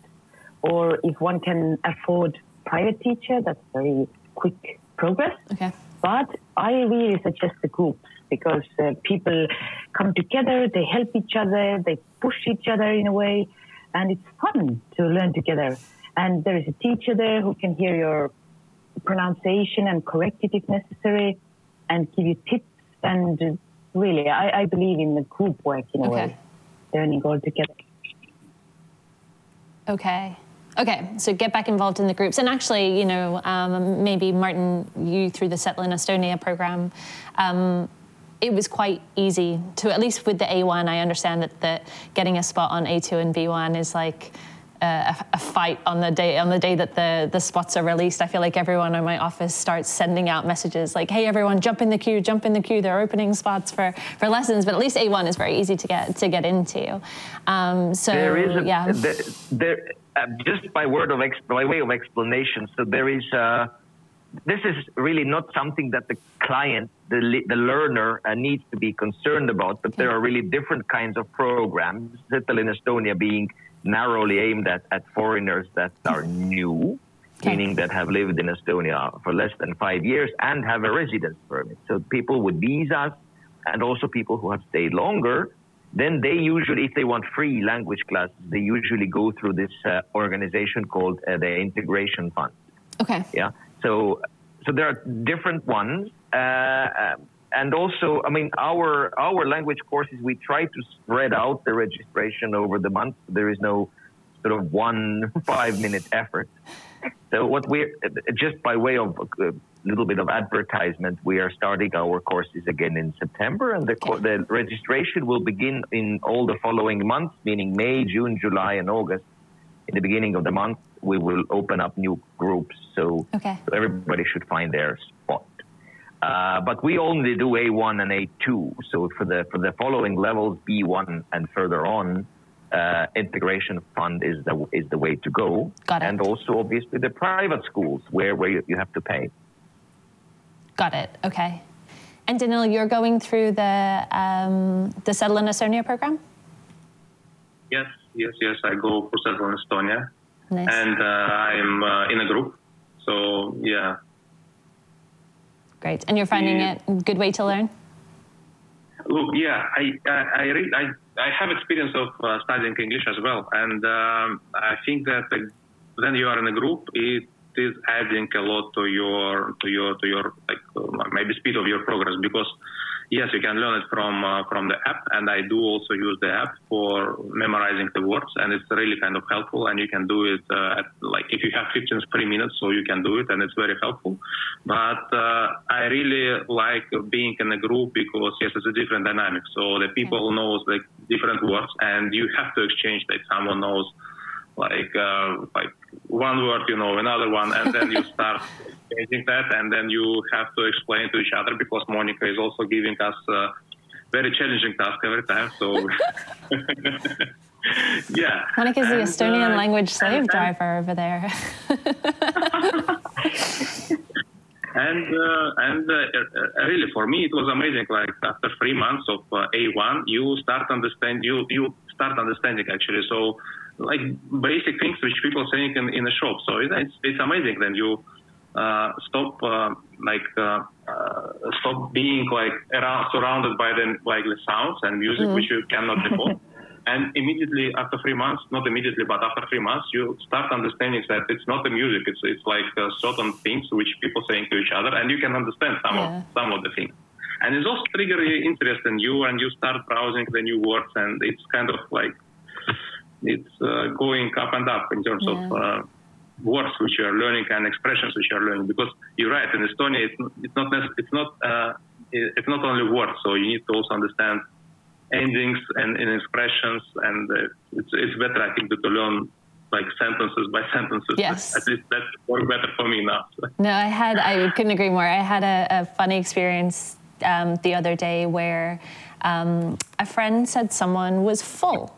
Or if one can afford private teacher, that's very quick progress. Okay. But I really suggest the groups because uh, people come together, they help each other, they push each other in a way, and it's fun to learn together. And there is a teacher there who can hear your pronunciation and correct it if necessary, and give you tips. And really, I, I believe in the group work in a okay. way, learning all together. Okay. Okay, so get back involved in the groups. And actually, you know, um, maybe Martin, you through the Settle in Estonia program, um, it was quite easy to, at least with the A1, I understand that, that getting a spot on A2 and B1 is like, a, a, fight on the day on the day that the the spots are released. I feel like everyone in my office starts sending out messages like, "Hey, everyone, jump in the queue! Jump in the queue! They're opening spots for for lessons." But at least A1 is very easy to get to get into. Um, so there is a, yeah, there, there uh, just by word of by way of explanation. So there is. Uh, this is really not something that the client, the, the learner, uh, needs to be concerned about, but there are really different kinds of programs. Settle in Estonia being narrowly aimed at, at foreigners that are new, okay. meaning that have lived in Estonia for less than five years and have a residence permit. So people with visas and also people who have stayed longer then they usually, if they want free language classes, they usually go through this uh, organization called uh, the Integration Fund. Okay. Yeah. So, so there are different ones, uh, um, and also, I mean, our our language courses we try to spread out the registration over the month. There is no sort of one five minute effort. So what we just by way of a little bit of advertisement, we are starting our courses again in September, and the, the registration will begin in all the following months, meaning May, June, July, and August. In the beginning of the month, we will open up new groups, so, okay. so everybody should find their spot. Uh, but we only do A1 and A2. So for the for the following levels, B1 and further on, uh, integration fund is the is the way to go. Got it. And also, obviously, the private schools where where you, you have to pay. Got it. Okay. And Danil, you're going through the um, the Settle in Estonia program. Yes, yes, yes. I go for Settle in Estonia, nice. and uh, I'm uh, in a group. So yeah. Great. And you're finding yeah. it a good way to learn. Look, yeah, I I I, re- I, I have experience of uh, studying English as well, and um, I think that when you are in a group, it is adding a lot to your to your to your like uh, maybe speed of your progress because yes, you can learn it from uh, from the app, and I do also use the app for memorizing the words, and it's really kind of helpful. And you can do it uh, at, like if you have 15 free minutes, so you can do it, and it's very helpful. But uh, I really like being in a group because yes, it's a different dynamic. So the people knows like different words, and you have to exchange. Like someone knows like uh, like one word, you know, another one, and then you start changing that, and then you have to explain to each other because Monica is also giving us a very challenging task every time. So. yeah. Monica's the Estonian uh, language slave driver over there. and uh, and uh, uh, really for me it was amazing. Like after three months of uh, A1, you start understand you you start understanding actually. So like basic things which people saying in, in the shop. So it's it's amazing. Then you uh, stop uh, like uh, uh, stop being like around surrounded by the like the sounds and music mm. which you cannot before. and immediately after three months, not immediately, but after three months, you start understanding that it's not the music; it's it's like uh, certain things which people saying to each other, and you can understand some yeah. of some of the things. And it's also trigger interest in you, and you start browsing the new words, and it's kind of like it's uh, going up and up in terms yeah. of uh, words which you are learning and expressions which you are learning. Because you're right, in Estonia, it's, it's not it's not uh, it's not only words, so you need to also understand endings and, and expressions, and uh, it's it's better, I think, to, to learn like sentences by sentences. Yes. At least that's work better for me now. No, I had I couldn't agree more. I had a, a funny experience um, the other day where um, a friend said someone was full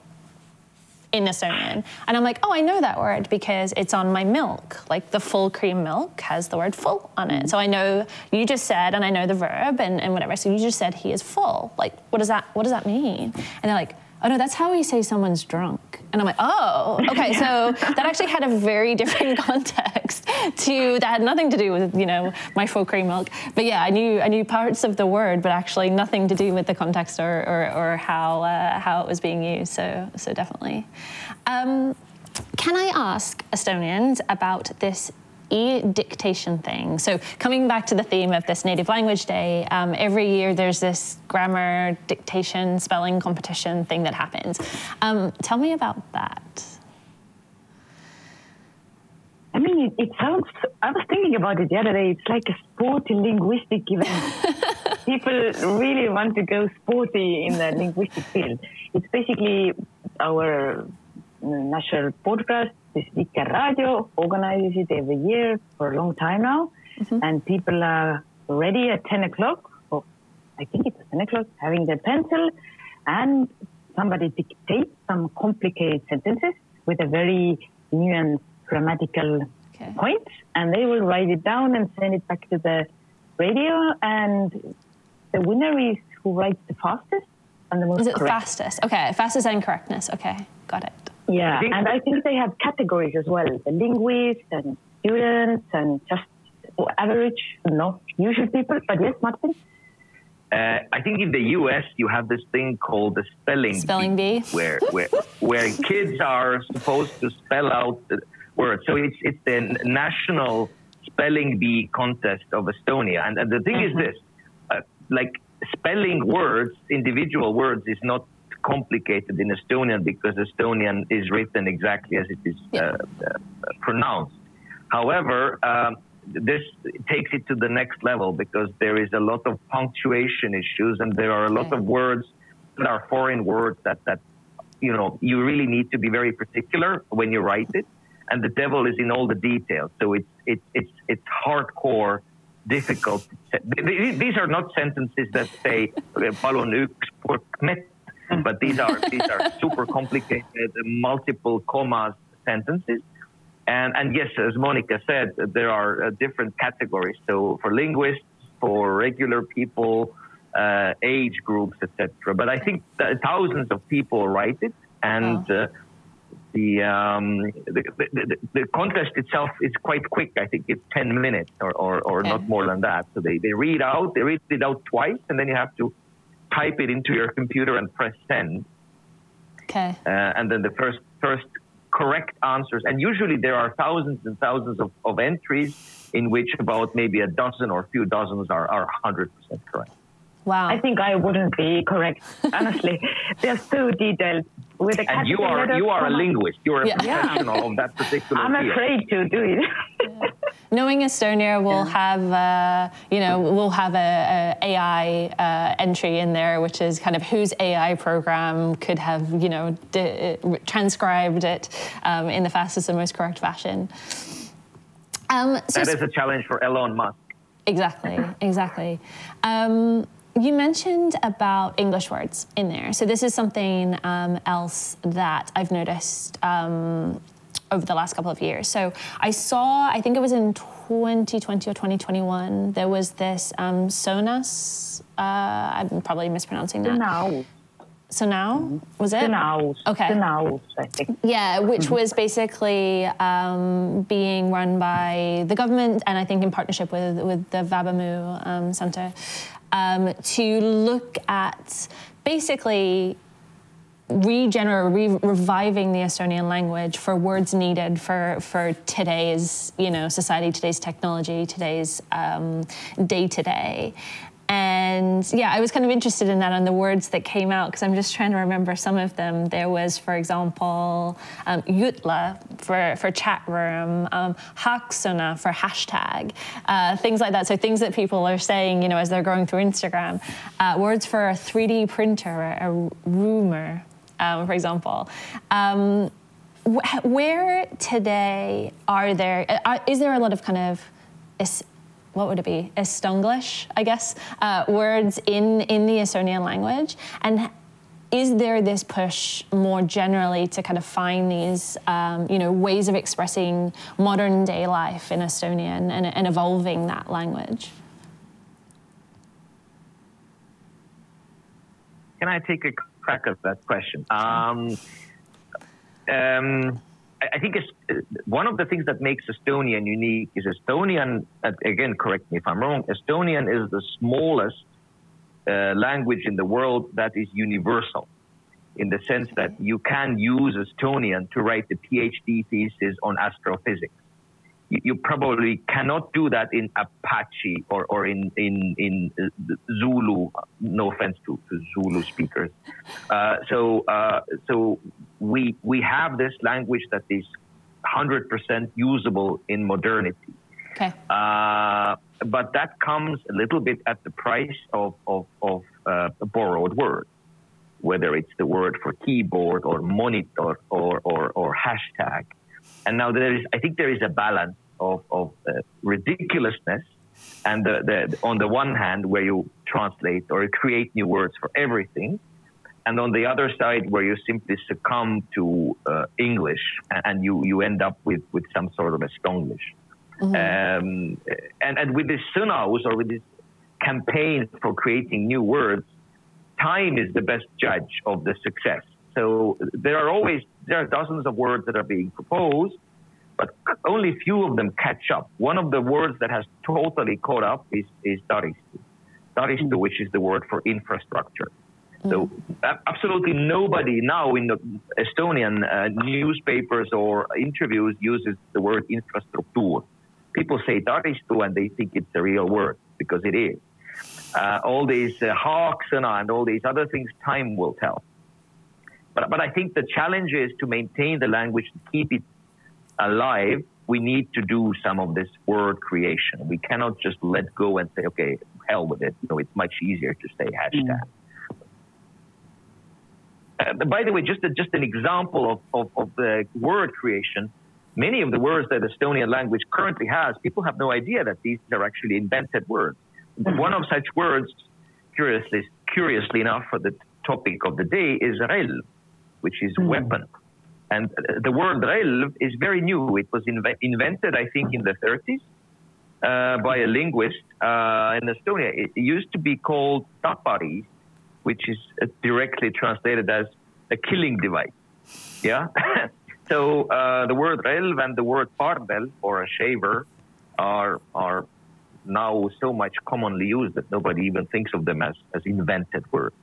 in Estonian. And I'm like, oh, I know that word because it's on my milk. Like the full cream milk has the word full on it. So I know you just said, and I know the verb and, and whatever. So you just said he is full. Like, what does that what does that mean? And they're like, oh no, that's how we say someone's drunk. And I'm like, oh, okay. So that actually had a very different context to that had nothing to do with you know my full cream milk. But yeah, I knew I knew parts of the word, but actually nothing to do with the context or or, or how uh, how it was being used. So so definitely. Um, can I ask Estonians about this e-dictation thing. So coming back to the theme of this Native Language Day, um, every year there's this grammar, dictation, spelling competition thing that happens. Um, tell me about that. I mean, it, it, sounds. I was thinking about it the other day. It's like a sporty linguistic event. People really want to go sporty in the linguistic field. It's basically our national podcast this Vikerraadio organizes it every year for a long time now. Mm-hmm. And people are ready at 10 o'clock, or I think it's 10 o'clock, having their pencil, and somebody dictates some complicated sentences with a very nuanced grammatical okay. point, and they will write it down and send it back to the radio. And the winner is who writes the fastest and the most. Is it correct. fastest? Okay, fastest and correctness. Okay, got it. Yeah, I and I think they have categories as well: the linguists and students and just average, not usual people. But yes, Martin. Uh, I think in the U.S. you have this thing called the spelling spelling bee, where where where kids are supposed to spell out the words. So it's it's the national spelling bee contest of Estonia, and, and the thing mm-hmm. is this: uh, like spelling words, individual words, is not complicated in Estonian because Estonian is written exactly as it is uh, uh, pronounced. However. Um, this takes it to the next level because there is a lot of punctuation issues and there are a lot of words that are foreign words that, that you know you really need to be very particular when you write it and the devil is in all the details so it's it's it's it's hardcore difficult these are not sentences that say but these are these are super complicated multiple commas sentences and, and yes, as Monica said, there are uh, different categories. So for linguists, for regular people, uh, age groups, etc. But I think thousands of people write it, and uh, the, um, the, the, the, contest itself is quite quick. I think it's 10 minutes or, or, or okay. not more than that. So they, they read out, they read it out twice, and then you have to type it into your computer and press send. Okay. Uh, and then the first first correct answers. And usually there are thousands and thousands of, of entries in which about maybe a dozen or a few dozens are, are 100% correct. Wow. I think I wouldn't be correct, honestly. They're so detailed. With the and you are you are a linguist. You're a yeah. professional yeah. of that particular I'm field. afraid to do it. Yeah. Knowing Estonia, we'll yeah. have uh, you know we'll have a, a AI uh, entry in there, which is kind of whose AI program could have you know di- transcribed it um, in the fastest and most correct fashion. Um, so that is a challenge for Elon Musk. Exactly, exactly. Um, you mentioned about English words in there. So this is something um, else that I've noticed um, over the last couple of years. So I saw, I think it was in 2020 or 2021, there was this um, Sõnaus. Uh, I'm probably mispronouncing that. Now. So now mm-hmm. was it? Now, okay. Now, I think. Yeah, which mm-hmm. was basically um, being run by the government and I think in partnership with with the Vabamu um, Center um, to look at basically regenerating, re- reviving the Estonian language for words needed for, for today's, you know, society, today's technology, today's day to day. And yeah, I was kind of interested in that on the words that came out because I'm just trying to remember some of them. There was, for example, um, Jutla for, for chat room, um, for hashtag, uh, things like that. So things that people are saying, you know, as they're going through Instagram. Uh, words for a 3D printer, a rumor, um, for example. Um, wh- where today are there? Uh, is there a lot of kind of what would it be, Estonglish, I guess, uh, words in, in the Estonian language? And is there this push more generally to kind of find these, um, you know, ways of expressing modern day life in Estonian and, and evolving that language? Can I take a crack at that question? Um, um, I think uh, one of the things that makes Estonian unique is Estonian, uh, again, correct me if I'm wrong, Estonian is the smallest uh, language in the world that is universal in the sense that you can use Estonian to write a PhD thesis on astrophysics you, probably cannot do that in Apache or, or in, in, in uh, Zulu. No offense to, to Zulu speakers. Uh, so, uh, so we, we have this language that is 100% usable in modernity. Okay. Uh, but that comes a little bit at the price of, of, of uh, borrowed words, whether it's the word for keyboard or monitor or, or, or hashtag. And now there is, I think there is a balance of, of uh, ridiculousness and the, the, on the one hand where you translate or create new words for everything and on the other side where you simply succumb to uh, english and you, you end up with, with some sort of a stonglish mm-hmm. um, and, and with this Sõnaus or with this campaign for creating new words time is the best judge of the success so there are always there are dozens of words that are being proposed but only few of them catch up. One of the words that has totally caught up is, is Taristu. taristu, which is the word for infrastructure. So absolutely nobody now in the Estonian uh, newspapers or interviews uses the word infrastructure. People say taristu and they think it's a real word because it is. Uh, all these uh, haaksõna and all these other things, time will tell. But, but I think the challenge is to maintain the language, to keep it alive. We need to do some of this word creation. We cannot just let go and say, okay, hell with it. You know, it's much easier to say hashtag. Mm. Uh, by the way, just a, just an example of, of, of, the word creation. Many of the words that the Estonian language currently has, people have no idea that these are actually invented words. Mm-hmm. One of such words, curiously, curiously enough, for the topic of the day is relv, which is mm-hmm. weapon. And the word relv is very new. It was inve- invented, I think, in the 30s uh, by a linguist uh, in Estonia. It used to be called tapari, which is uh, directly translated as a killing device. Yeah. so uh, the word relv and the word pardel or a shaver are are now so much commonly used that nobody even thinks of them as, as invented words.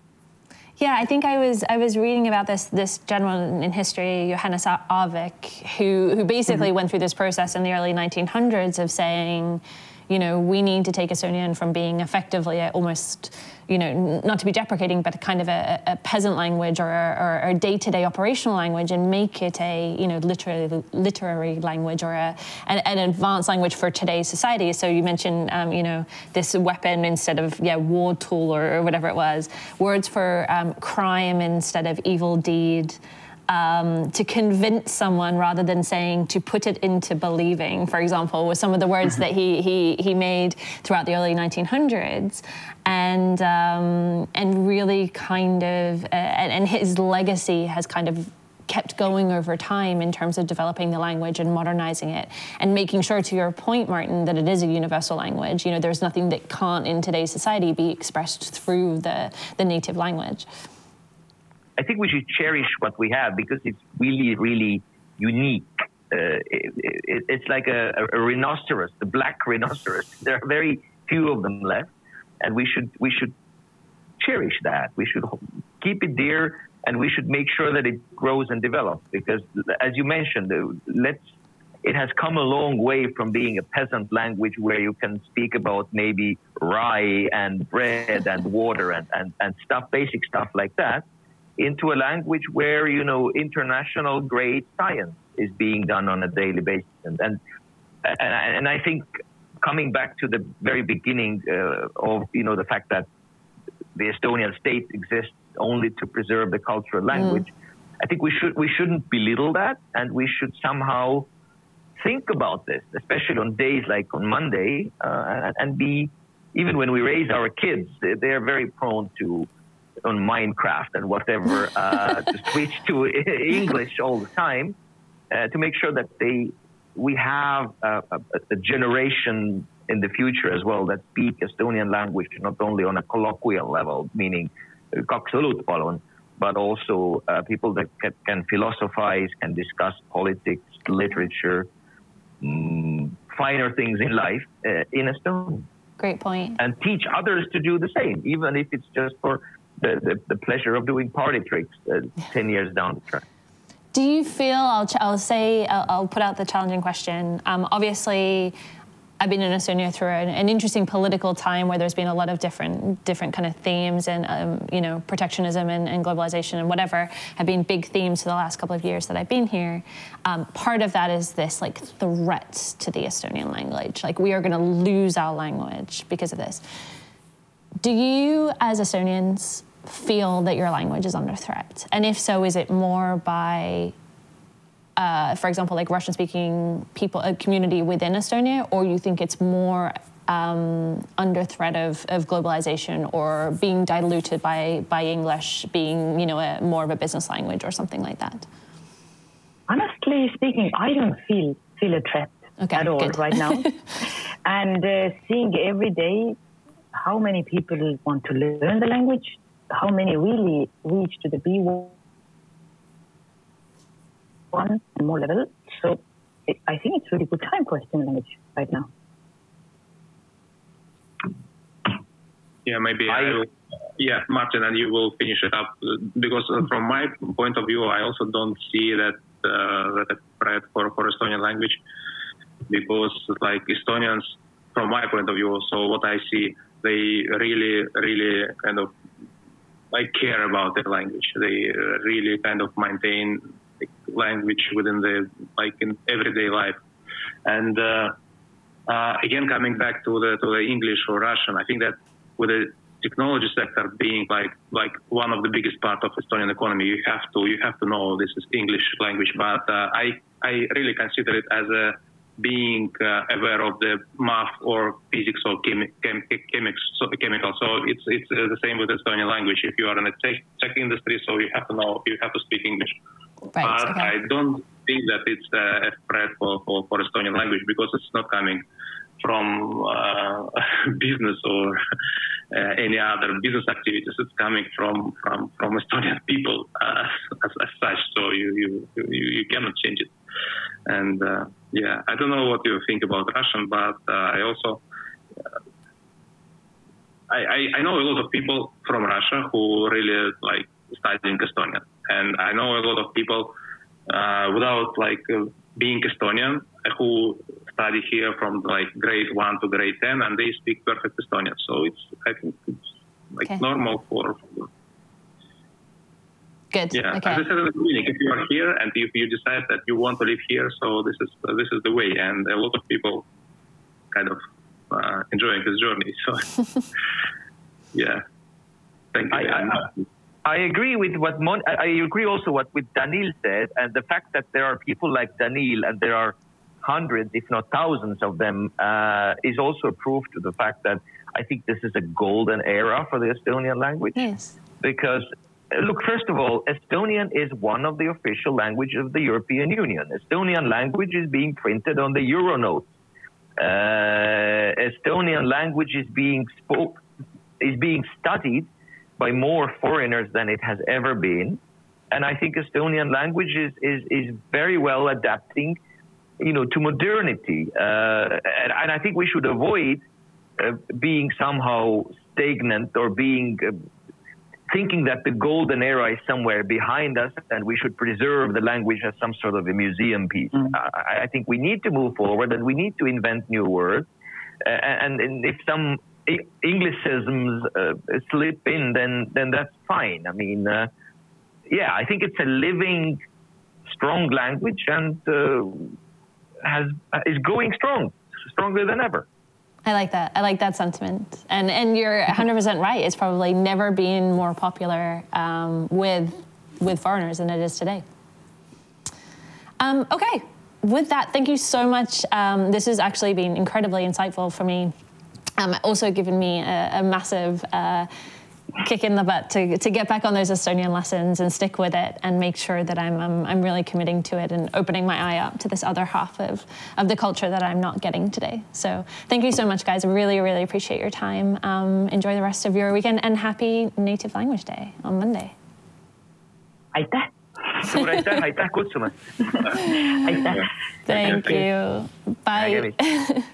Yeah, I think I was I was reading about this this general in history, Johannes Aavik, who who basically mm-hmm. went through this process in the early 1900s of saying, you know, we need to take Estonian from being effectively almost, you know, not to be deprecating, but kind of a, a peasant language or, or, or, day-to-day operational language and make it a, you know, literary, literary language or a, an, an advanced language for today's society. So you mentioned, um, you know, this weapon instead of, yeah, war tool or, or whatever it was, words for um, crime instead of evil deed um, to convince someone rather than saying to put it into believing, for example, with some of the words that he, he, he made throughout the early 1900s. And, um, and really kind of, uh, and, and his legacy has kind of kept going over time in terms of developing the language and modernizing it and making sure to your point martin that it is a universal language you know there's nothing that can't in today's society be expressed through the, the native language I think we should cherish what we have because it's really, really unique. Uh, it, it, it's like a, a, rhinoceros, the black rhinoceros. There are very few of them left, and we should we should cherish that. We should keep it dear, and we should make sure that it grows and develops. Because, as you mentioned, let's it has come a long way from being a peasant language where you can speak about maybe rye and bread and water and, and, and stuff, basic stuff like that, into a language where you know international grade science is being done on a daily basis, and and and, I think coming back to the very beginning uh, of you know the fact that the Estonian state exists only to preserve the cultural language. Mm. I think we should we shouldn't belittle that, and we should somehow think about this, especially on days like on Monday, uh, and be even when we raise our kids, they're very prone to on Minecraft and whatever uh, to switch to English all the time uh, to make sure that they we have a, a, a, generation in the future as well that speak Estonian language not only on a colloquial level, meaning kaks õlut palun, but also uh, people that can, can, philosophize, can discuss politics, literature, mm, finer things in life uh, in Estonian. Great point. And teach others to do the same, even if it's just for the, the, the pleasure of doing party tricks uh, 10 years down the track. Do you feel, I'll, I'll say, I'll, I'll, put out the challenging question. Um, obviously, I've been in Estonia through an, an, interesting political time where there's been a lot of different different kind of themes and um, you know protectionism and, and, globalization and whatever have been big themes for the last couple of years that I've been here. Um, part of that is this like threat to the Estonian language, like we are going to lose our language because of this. Do you, as Estonians, feel that your language is under threat? And if so, is it more by, uh, for example, like Russian speaking people, a community within Estonia, or you think it's more um, under threat of, of globalization or being diluted by, by English being, you know, a, more of a business language or something like that? Honestly speaking, I don't feel feel a threat okay, at all good. right now. and uh, seeing every day how many people want to learn the language, how many really reach to the B1 and more level. So it, I think it's really good time for STEM language right now. yeah, maybe I, I will, yeah, Martin, and you will finish it up because from my point of view, I also don't see that uh, that a threat for for Estonian language because like Estonians, from my point of view, so what I see, they really, really kind of like care about their language. They uh, really kind of maintain language within the like in everyday life. And uh, uh, again, coming back to the to the English or Russian, I think that with the technology sector being like like one of the biggest part of Estonian economy, you have to you have to know this is English language. But uh, I I really consider it as a being uh, aware of the math or physics or chemi- chem- chemics, so, chemical. So it's it's uh, the same with Estonian language. If you are in a tech, tech industry, so you have to know, you have to speak English. Right, but okay. I don't think that it's uh, a threat for, for, for Estonian language because it's not coming from uh, business or uh, any other business activities. It's coming from from, from Estonian people uh, as, as, such. So you, you you you cannot change it. And uh, yeah, I don't know what you think about Russian, but uh, I also I, I, I know a lot of people from Russia who really like studying Estonian, and I know a lot of people uh, without like uh, being Estonian who study here from like grade one to grade ten, and they speak perfect Estonian. So it's I think it's like okay. normal for, for Good. Yeah. Okay. As I said in the beginning, if you are here and if you decide that you want to live here, so this is uh, this is the way, and a lot of people kind of uh, enjoying this journey. So yeah, thank you. I, I, I agree with what Mon- I agree also what with Danil said, and the fact that there are people like Danil and there are hundreds, if not thousands of them, uh, is also a proof to the fact that I think this is a golden era for the Estonian language. Yes. Because look, first of all, Estonian is one of the official languages of the European Union. Estonian language is being printed on the euro notes. Uh, Estonian language is being spoke, is being studied by more foreigners than it has ever been. And I think Estonian language is, is, is very well adapting, you know, to modernity. Uh, and, and, I think we should avoid uh, being somehow stagnant or being uh, thinking that the golden era is somewhere behind us and we should preserve the language as some sort of a museum piece. Mm. I, I, think we need to move forward and we need to invent new words. Uh, and, and, if some Englicisms uh, slip in, then then that's fine. I mean, uh, yeah, I think it's a living, strong language and uh, has is going strong, stronger than ever. I like that. I like that sentiment. And and you're 100% right. It's probably never been more popular um, with with foreigners than it is today. Um, okay. With that, thank you so much. Um, this has actually been incredibly insightful for me. Um, also given me a, a massive uh, kick in the butt to, to get back on those Estonian lessons and stick with it and make sure that I'm, I'm, I'm really committing to it and opening my eye up to this other half of, of the culture that I'm not getting today. So thank you so much, guys. I really, really appreciate your time. Um, enjoy the rest of your weekend and happy Native Language Day on Monday. Aitäh! suur aitäh, aitäh kutsumast! aitäh! Thank you. Bye.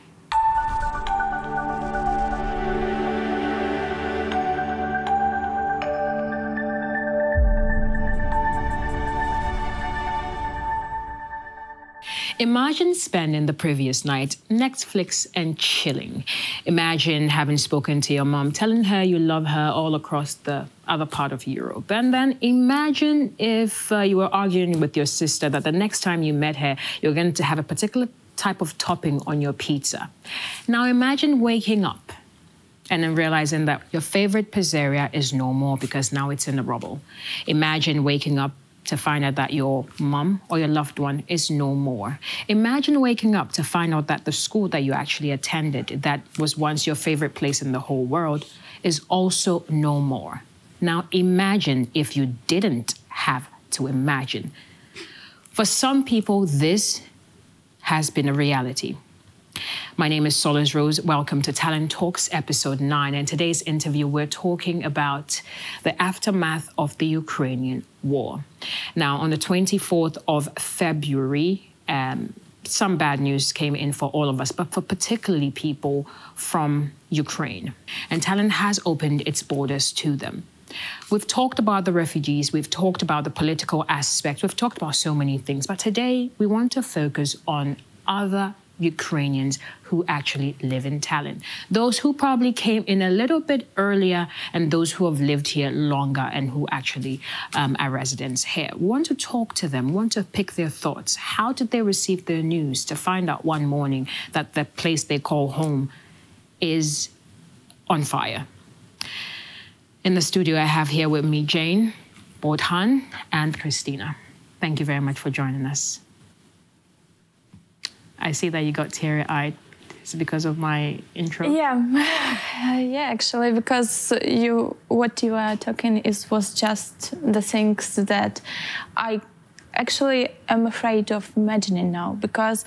Imagine spending the previous night Netflix and chilling. Imagine having spoken to your mom, telling her you love her all across the other part of Europe. And then imagine if uh, you were arguing with your sister that the next time you met her, you're going to have a particular type of topping on your pizza. Now imagine waking up and then realizing that your favorite pizzeria is no more because now it's in the rubble. Imagine waking up to find out that your mum or your loved one is no more. Imagine waking up to find out that the school that you actually attended, that was once your favorite place in the whole world, is also no more. Now imagine if you didn't have to imagine. For some people, this has been a reality. My name is Solis Rose. Welcome to Talent Talks, episode nine. And today's interview, we're talking about the aftermath of the Ukrainian war. Now, on the 24th of February, um, some bad news came in for all of us, but for particularly people from Ukraine. And Tallinn has opened its borders to them. We've talked about the refugees, we've talked about the political aspect, we've talked about so many things, but today we want to focus on other Ukrainians who actually live in Tallinn. Those who probably came in a little bit earlier, and those who have lived here longer and who actually um, are residents here. We want to talk to them, want to pick their thoughts. How did they receive their news to find out one morning that the place they call home is on fire? In the studio, I have here with me Jane, Bohdan, and Christina. Thank you very much for joining us. I see that you got teary eyed. Is it because of my intro? Yeah, yeah. Actually, because you what you are talking is was just the things that I actually am afraid of imagining now because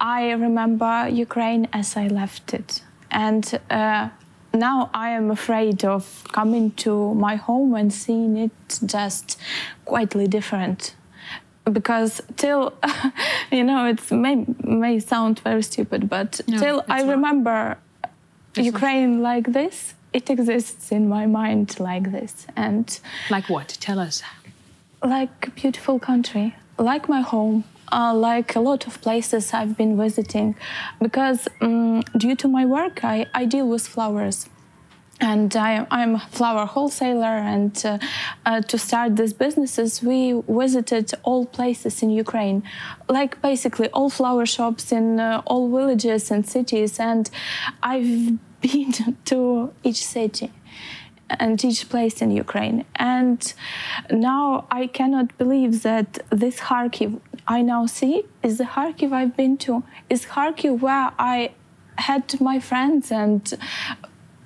I remember Ukraine as I left it, and uh, now I am afraid of coming to my home and seeing it just quietly different because till you know it may may sound very stupid but no, till i not. remember it's ukraine like this it exists in my mind like this. And like what? Tell us. Like a beautiful country like my home uh, like a lot of places I've been visiting, because um, due to my work, I, I deal with flowers and I, am a flower wholesaler. And uh, uh, to start these businesses, we visited all places in Ukraine, like basically all flower shops in uh, all villages and cities. And I've been to each city and each place in Ukraine. And now I cannot believe that this Kharkiv I now see is the Kharkiv I've been to, is Kharkiv where I had my friends and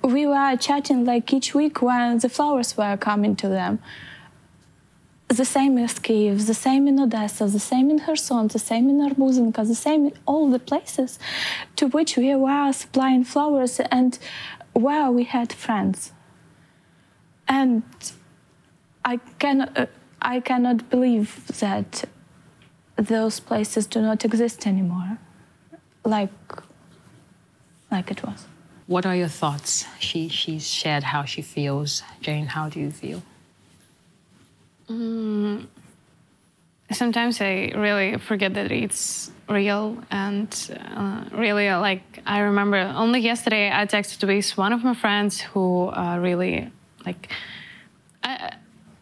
we were chatting like each week when the flowers were coming to them. The same in Kiev, the same in Odessa, the same in Kherson, the same in Arbuzynka, the same in all the places to which we were supplying flowers and where we had friends. And I cannot, uh, I cannot believe that those places do not exist anymore, like, like it was. What are your thoughts? She she's shared how she feels. Jane, how do you feel? Mm, sometimes I really forget that it's real and uh, really like I remember only yesterday I texted with one of my friends who uh, really like I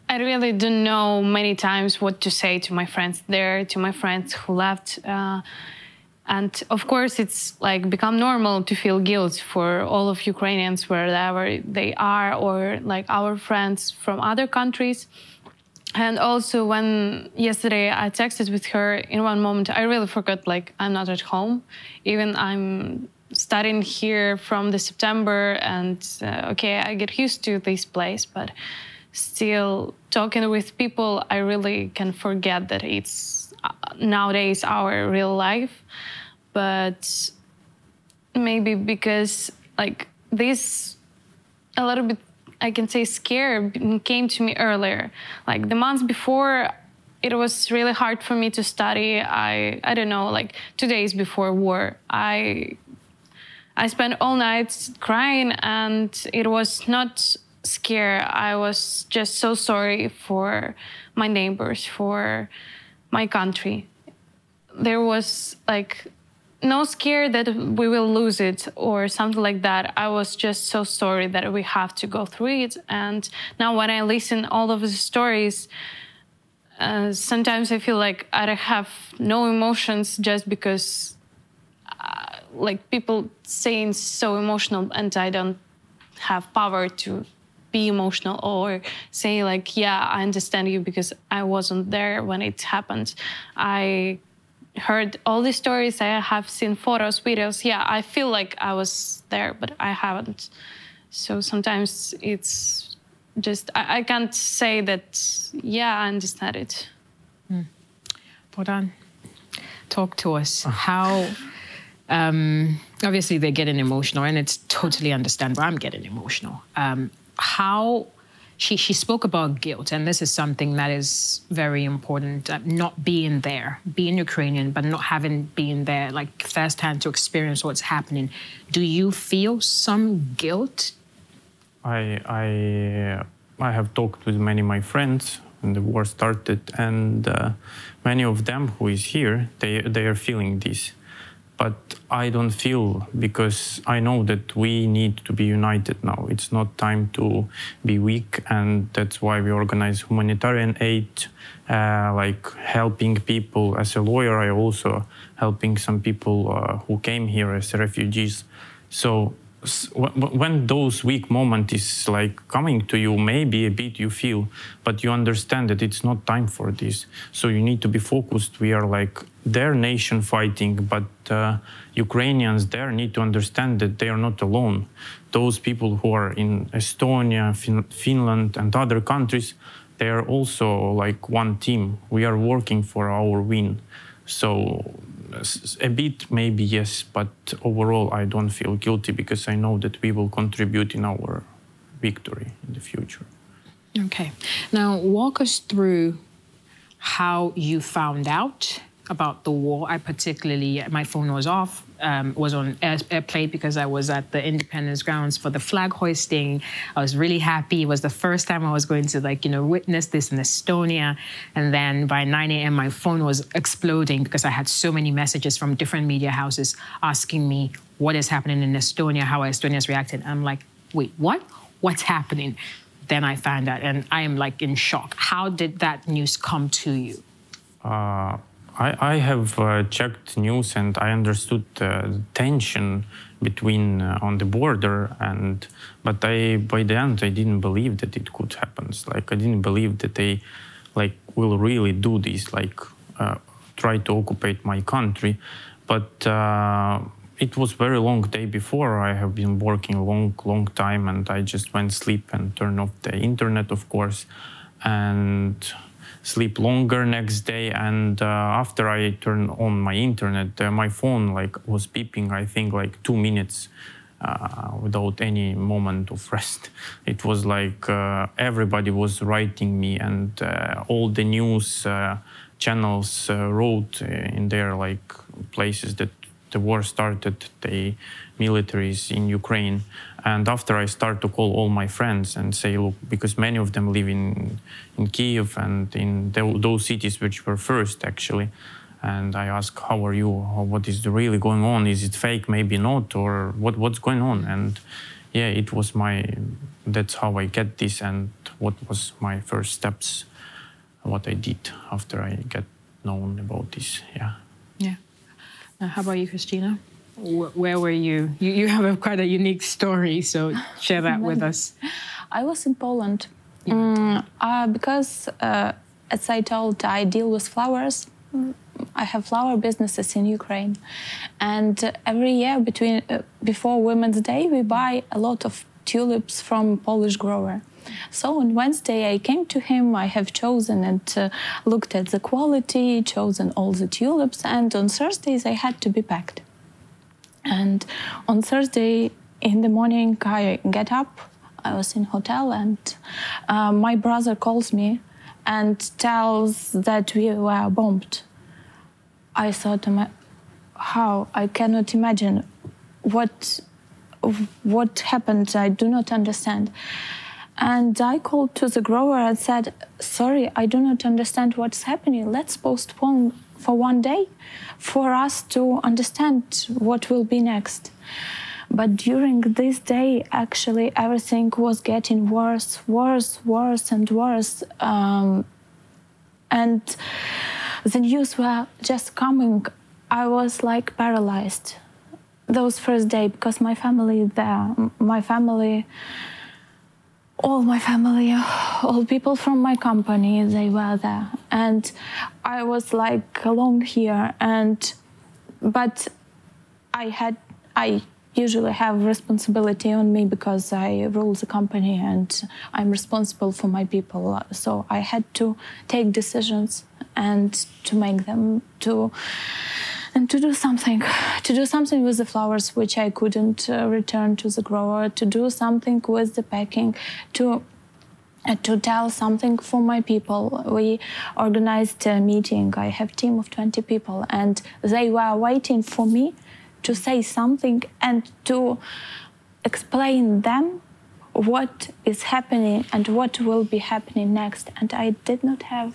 I really don't know many times what to say to my friends there to my friends who left. Uh, and of course, it's like become normal to feel guilt for all of Ukrainians wherever they are, or like our friends from other countries. And also, when yesterday I texted with her, in one moment I really forgot like I'm not at home. Even I'm studying here from the September, and uh, okay, I get used to this place, but still talking with people, I really can forget that it's nowadays our real life but maybe because like this a little bit i can say scare came to me earlier. Like the months before it was really hard for me to study. I i don't know like two days before war i i spent all night crying and it was not scare. I was just so sorry for my neighbors for my country. There was like no scare that we will lose it or something like that. I was just so sorry that we have to go through it. And now when I listen all of the stories, uh, sometimes I feel like I have no emotions just because, uh, like people saying so emotional, and I don't have power to be emotional or say like yeah i understand you because i wasn't there when it happened. I heard all these stories. I have seen photos videos. Yeah i feel like i was there but i haven't. So sometimes it's just i, I can't say that yeah i understand it. Mm. Bohdan, talk to us. How um, obviously they're getting emotional and it's totally understandable. I'm getting emotional. Um, how she, she spoke about guilt, and this is something that is very important. Uh, not being there, being Ukrainian, but not having been there, like firsthand to experience what's happening. Do you feel some guilt? I I I have talked with many of my friends when the war started, and uh, many of them who is here, they they are feeling this but I don't feel because I know that we need to be united now. It's not time to be weak, and that's why we organize humanitarian aid, uh, like helping people. As a lawyer, I also helping some people uh, who came here as refugees. So when those weak moment is like coming to you maybe a bit you feel but you understand that it's not time for this. So you need to be focused. We are like their nation fighting but uh, ukrainians there need to understand that they are not alone. Those people who are in estonia fin- finland and other countries they are also like one team. We are working for our win. So a bit maybe yes, but overall I don't feel guilty because I know that we will contribute in our victory in the future. Okay. Now walk us through how you found out about the war. I particularly, my phone was off, um, was on air, airplane because I was at the Independence grounds for the flag hoisting. I was really happy. It was the first time I was going to like, you know, witness this in Estonia. And then by 9 a.m., my phone was exploding because I had so many messages from different media houses asking me what is happening in Estonia, how Estonia's reacting. I'm like, wait, what? What's happening? Then I found out, and I am like in shock. How did that news come to you? Uh, I, I have uh, checked news and I understood the tension between uh, on the border and but I by the end I didn't believe that it could happen. Like I didn't believe that they like will really do this like uh, try to occupy my country. But uh, it was very long day before. I have been working long long time and I just went sleep and turn off the internet of course and sleep longer next day. And uh, after I turned on my internet, uh, my phone like was beeping. I think like two minutes. Uh, without any moment of rest. It was like uh, everybody was writing me, and uh, all the news uh, channels wrote in their like places that the war started, the militaries in Ukraine. And after I start to call all my friends and say, look, because many of them live in, in Kiev and in the, those cities which were first actually. And I ask, how are you? What is really going on? Is it fake? Maybe not. Or what, what's going on? And yeah, it was my, that's how I get this and what was my first steps, what I did after I get known about this. Yeah. Yeah. Uh, how about you, Christina? Where were you? you? You have a, quite a unique story, so share that with us. I was in Poland um, uh, because, uh, as I told, I deal with flowers. I have flower businesses in Ukraine, and uh, every year between uh, before Women's Day, we buy a lot of tulips from Polish grower. So on Wednesday, I came to him. I have chosen and uh, looked at the quality, chosen all the tulips, and on Thursdays I had to be packed. And on Thursday in the morning, I get up. I was in hotel, and uh, my brother calls me and tells that we were bombed. I thought, how I cannot imagine what what happened. I do not understand. And I called to the grower and said, Sorry, I do not understand what's happening. Let's postpone for one day for us to understand what will be next. But during this day, actually, everything was getting worse, worse, worse, and worse. Um, and the news were just coming. I was like paralyzed those first day because my family there, my family all my family, all people from my company, they were there. And I was like alone here. And, but I had, I usually have responsibility on me because I rule the company and I'm responsible for my people. So I had to take decisions and to make them to and to do something, to do something with the flowers which I couldn't uh, return to the grower, to do something with the packing, to to tell something for my people. We organized a meeting. I have a team of 20 people, and they were waiting for me to say something and to explain them what is happening and what will be happening next. And I did not have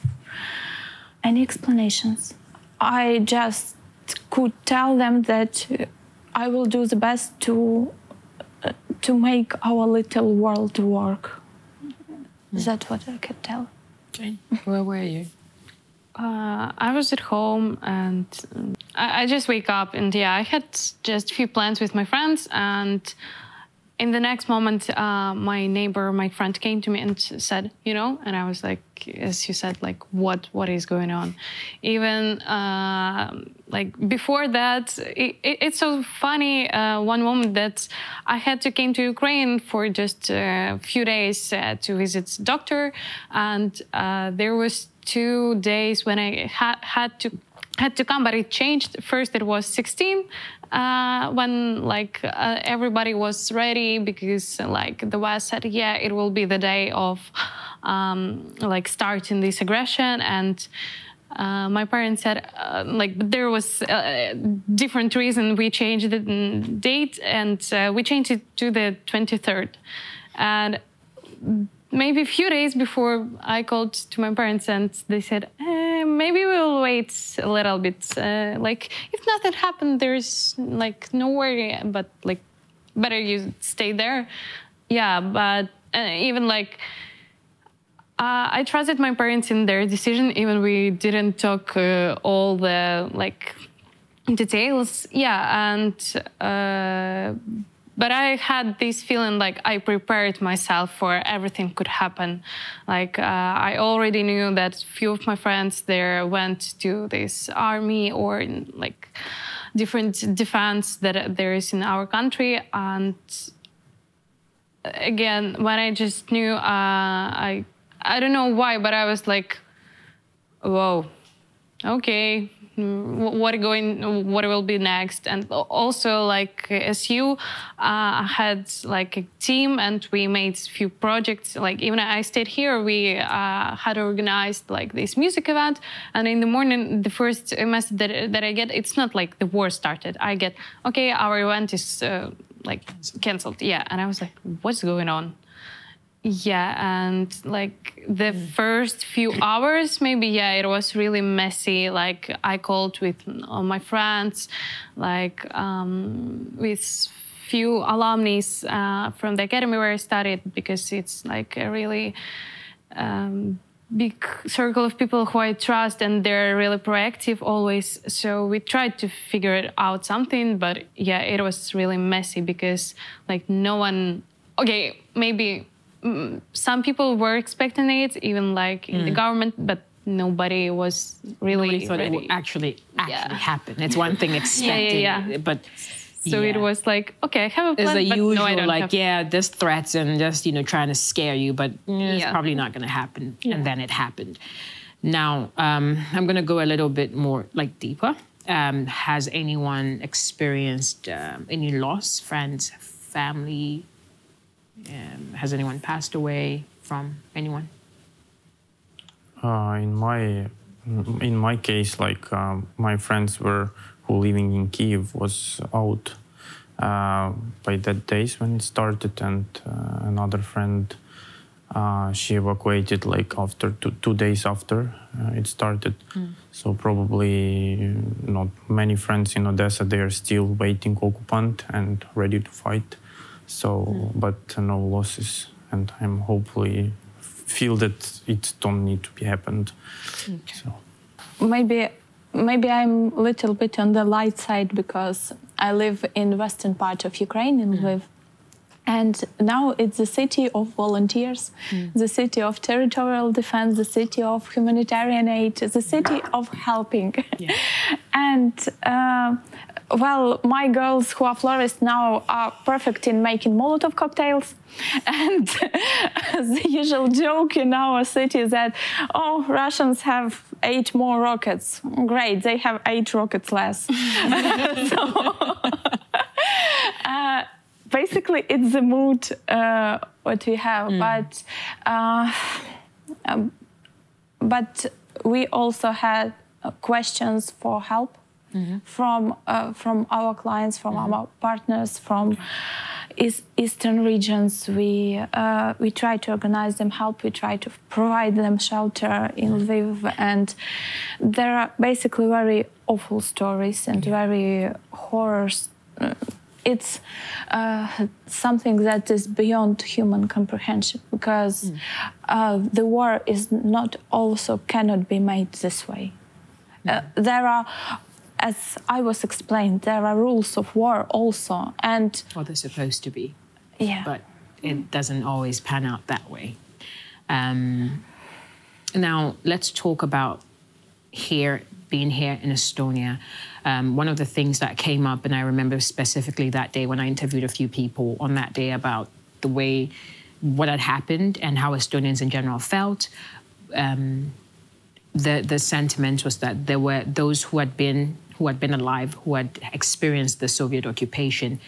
any explanations. I just could tell them that I will do the best to uh, to make our little world work. Is that what I could tell? Okay. Where were you? Uh, I was at home and um, I, I, just wake up and yeah, I had just a few plans with my friends and in the next moment, uh, my neighbor, my friend came to me and said, you know, and I was like, as you said, like, what, what is going on? Even uh, like before that, it, it, it's so funny. Uh, one moment that I had to came to Ukraine for just a few days uh, to visit doctor, and uh, there was two days when I had had to had to come, but it changed. First, it was 16 uh, when like uh, everybody was ready because like the West said, yeah, it will be the day of um, like starting this aggression and. Uh, my parents said uh, like there was a uh, different reason we changed the date and uh, we changed it to the 23rd and maybe a few days before I called to my parents and they said, eh, maybe we'll wait a little bit. Uh, like if nothing happened, there's like no worry, but like better you stay there. Yeah, but uh, even like uh, I trusted my parents in their decision, even we didn't talk uh, all the like details. Yeah, and uh, but I had this feeling like I prepared myself for everything could happen. Like uh, I already knew that few of my friends there went to this army or in, like different defense that there is in our country and again when I just knew uh, I I don't know why but I was like whoa okay what going what will be next? And also like as you uh, had like a team and we made few projects. Like even i stayed here we uh, had organized like this music event. And in the morning the first message that, that i get it's not like the war started. I get okay our event is uh, like canceled. Yeah. And i was like what's going on yeah, and like the mm. first few hours, maybe yeah, it was really messy. Like I called with all my friends, like um, with few alumni uh, from the academy where I studied, because it's like a really um, big circle of people who I trust, and they're really proactive always. So we tried to figure it out something, but yeah, it was really messy because like no one. Okay, maybe some people were expecting it, even like in the mm. government, but nobody was really nobody thought ready. it would actually actually yeah. happen. It's one thing expecting, yeah, yeah, but so yeah. it was like, okay, I have a plan, It's a usual, no, like, yeah, there's threats and just you know trying to scare you, but mm, it's probably not going to happen. And then it happened. Now um, I'm going to go a little bit more like deeper. Um, has anyone experienced um, any loss, friends, family, um, has anyone passed away from anyone? Uh, in my in my case, like um, my friends were who living in Kiev was out uh, by that days when it started, and uh, another friend uh, she evacuated like after two, two days after uh, it started. Mm. So probably not many friends in Odessa. They are still waiting occupant and ready to fight. So, mm. but no losses, and I'm hopefully feel that it don't need to be happened. Okay. So maybe maybe I'm a little bit on the light side because I live in western part of Ukraine in mm. Lviv. And now it's the city of volunteers, mm. the city of territorial defense, the city of humanitarian aid, the city of helping. Yeah. and uh, well, my girls who are florists now are perfect in making Molotov cocktails. And the usual joke in our city is that, oh, Russians have eight more rockets. Great, they have eight rockets less. so, uh, basically it's the mood uh, what we have, mm. but uh, um, but we also had uh, questions for help. From uh, from our clients, from mm-hmm. our partners, from is eastern regions. We uh, we try to organize them help. We try to provide them shelter in mm-hmm. Lviv, and there are basically very awful stories and very horrors. It's uh, something that is beyond human comprehension because mm. uh, the war is not also cannot be made this way. Uh, there are as I was explained, there are rules of war also, and well, they're supposed to be, yeah, but it doesn't always pan out that way. Um, now, let's talk about here being here in Estonia. Um, one of the things that came up, and I remember specifically that day when I interviewed a few people on that day about the way what had happened and how Estonians in general felt. Um, the the sentiment was that there were those who had been who had been alive, who had experienced the Soviet occupation,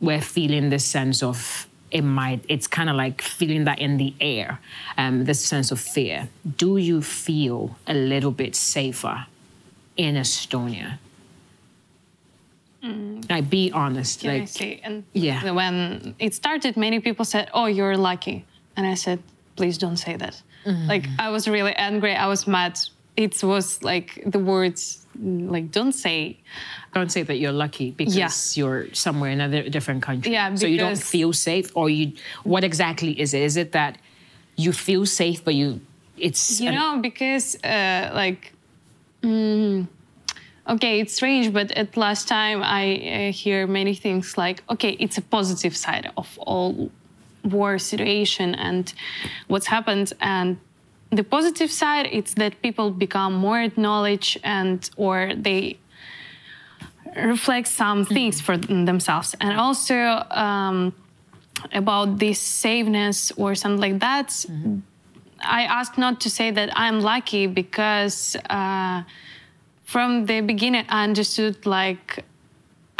were feeling this sense of it might, it's kind of like feeling that in the air, um, this sense of fear. Do you feel a little bit safer in Estonia? Mm. Like, be honest. Can like, I? And yeah. when it started, many people said, "Oh, you're lucky," and I said, "Please don't say that." Mm. Like, I was really angry. I was mad. It was like the words like don't say don't say that you're lucky because yeah. you're somewhere in a different country yeah so you don't feel safe or you what exactly is it is it that you feel safe but you it's you know because uh, like mm, okay it's strange but at last time i uh, hear many things like okay it's a positive side of all war situation and what's happened and the positive side it's that people become more acknowledge and or they reflect some things for themselves and also um, about this safeness or something like that mm-hmm. i ask not to say that i'm lucky because uh, from the beginning i understood like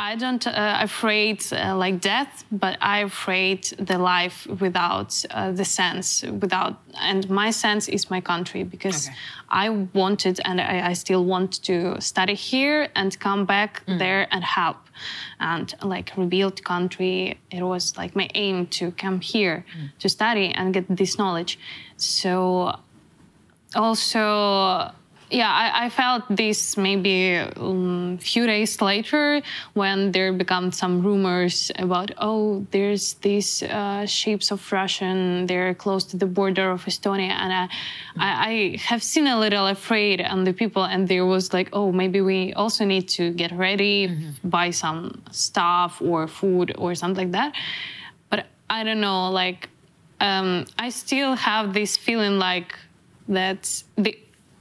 I don't uh, afraid uh, like death, but I afraid the life without uh, the sense, without and my sense is my country because okay. I wanted and I, I, still want to study here and come back mm. there and help and like rebuild country. It was like my aim to come here mm. to study and get this knowledge. So also yeah, I, I, felt this maybe a um, few days later when there become some rumors about oh there's these uh, ships of Russian they're close to the border of Estonia and I, I, I, have seen a little afraid on the people and there was like oh maybe we also need to get ready mm-hmm. buy some stuff or food or something like that but I don't know like um, I still have this feeling like that the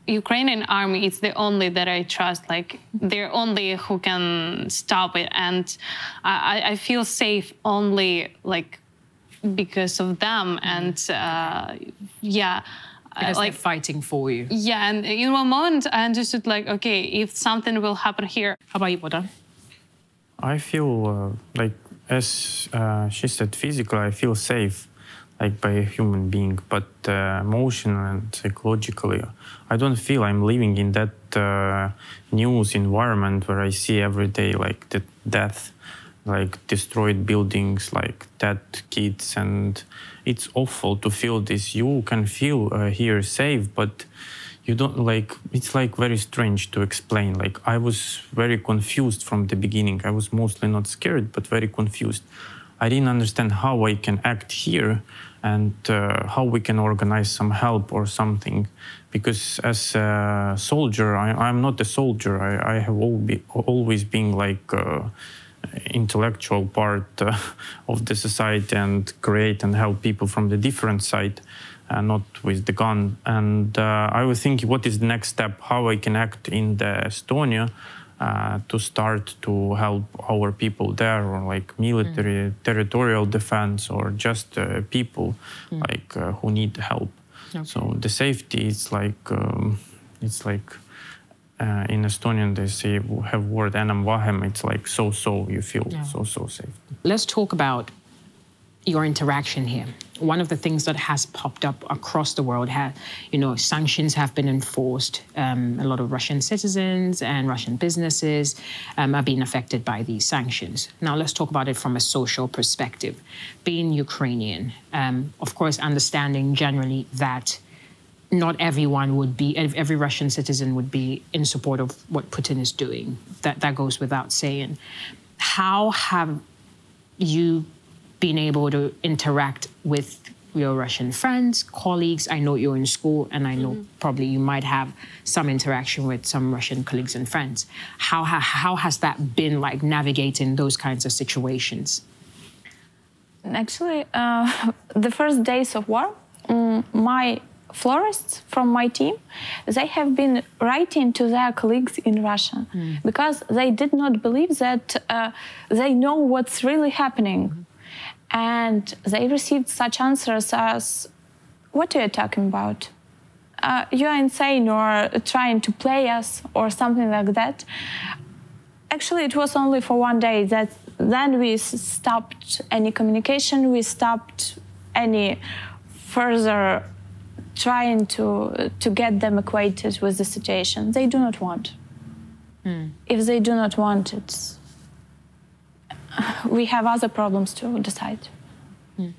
Ukrainian army is the only that I trust. Like they're only who can stop it, and I, I feel safe only like because of them. And uh, yeah. Because like fighting for you. Yeah, and in one moment I understood like, okay, if something will happen here. How about you, Boda? I feel uh, like, as uh, she said, physically, I feel safe like by a human being, but uh, emotionally and psychologically, I don't feel I'm living in that uh, news environment where I see every day like the death, like destroyed buildings, like dead kids, and it's awful to feel this. You can feel uh, here safe, but you don't like. It's like very strange to explain. Like I was very confused from the beginning. I was mostly not scared, but very confused. I didn't understand how I can act here and uh, how we can organize some help or something. Because as a soldier, I, am not a soldier. I, I have be, always been like uh, intellectual part uh, of the society and create and help people from the different side. Uh, not with the gun. And uh, I was thinking, what is the next step? How I can act in the Estonia uh, to start to help our people there, or like military, mm. territorial defense, or just uh, people mm. like uh, who need help. Okay. So the safety is like um, it's like uh, in Estonian they say we have word enam vähem. It's like so so. You feel yeah. so so safe. Let's talk about your interaction here. One of the things that has popped up across the world, have, you know, sanctions have been enforced. Um, a lot of Russian citizens and Russian businesses um, are being affected by these sanctions. Now, let's talk about it from a social perspective. Being Ukrainian, um, of course, understanding generally that not everyone would be, every Russian citizen would be in support of what Putin is doing. That that goes without saying. How have you being able to interact with your Russian friends, colleagues. I know you're in school, and I know mm-hmm. probably you might have some interaction with some Russian colleagues and friends. How, how, how has that been like navigating those kinds of situations? Actually, uh, the first days of war, um, my florists from my team they have been writing to their colleagues in russia mm. because they did not believe that uh, they know what's really happening mm-hmm and they received such answers as, What are you talking about? Uh, you're insane or trying to play us or something like that. Actually, it was only for one day that then we stopped any communication, we stopped any further trying to, to get them acquainted with the situation. They do not want. Mm. If they do not want it, we have other problems to decide. Mm.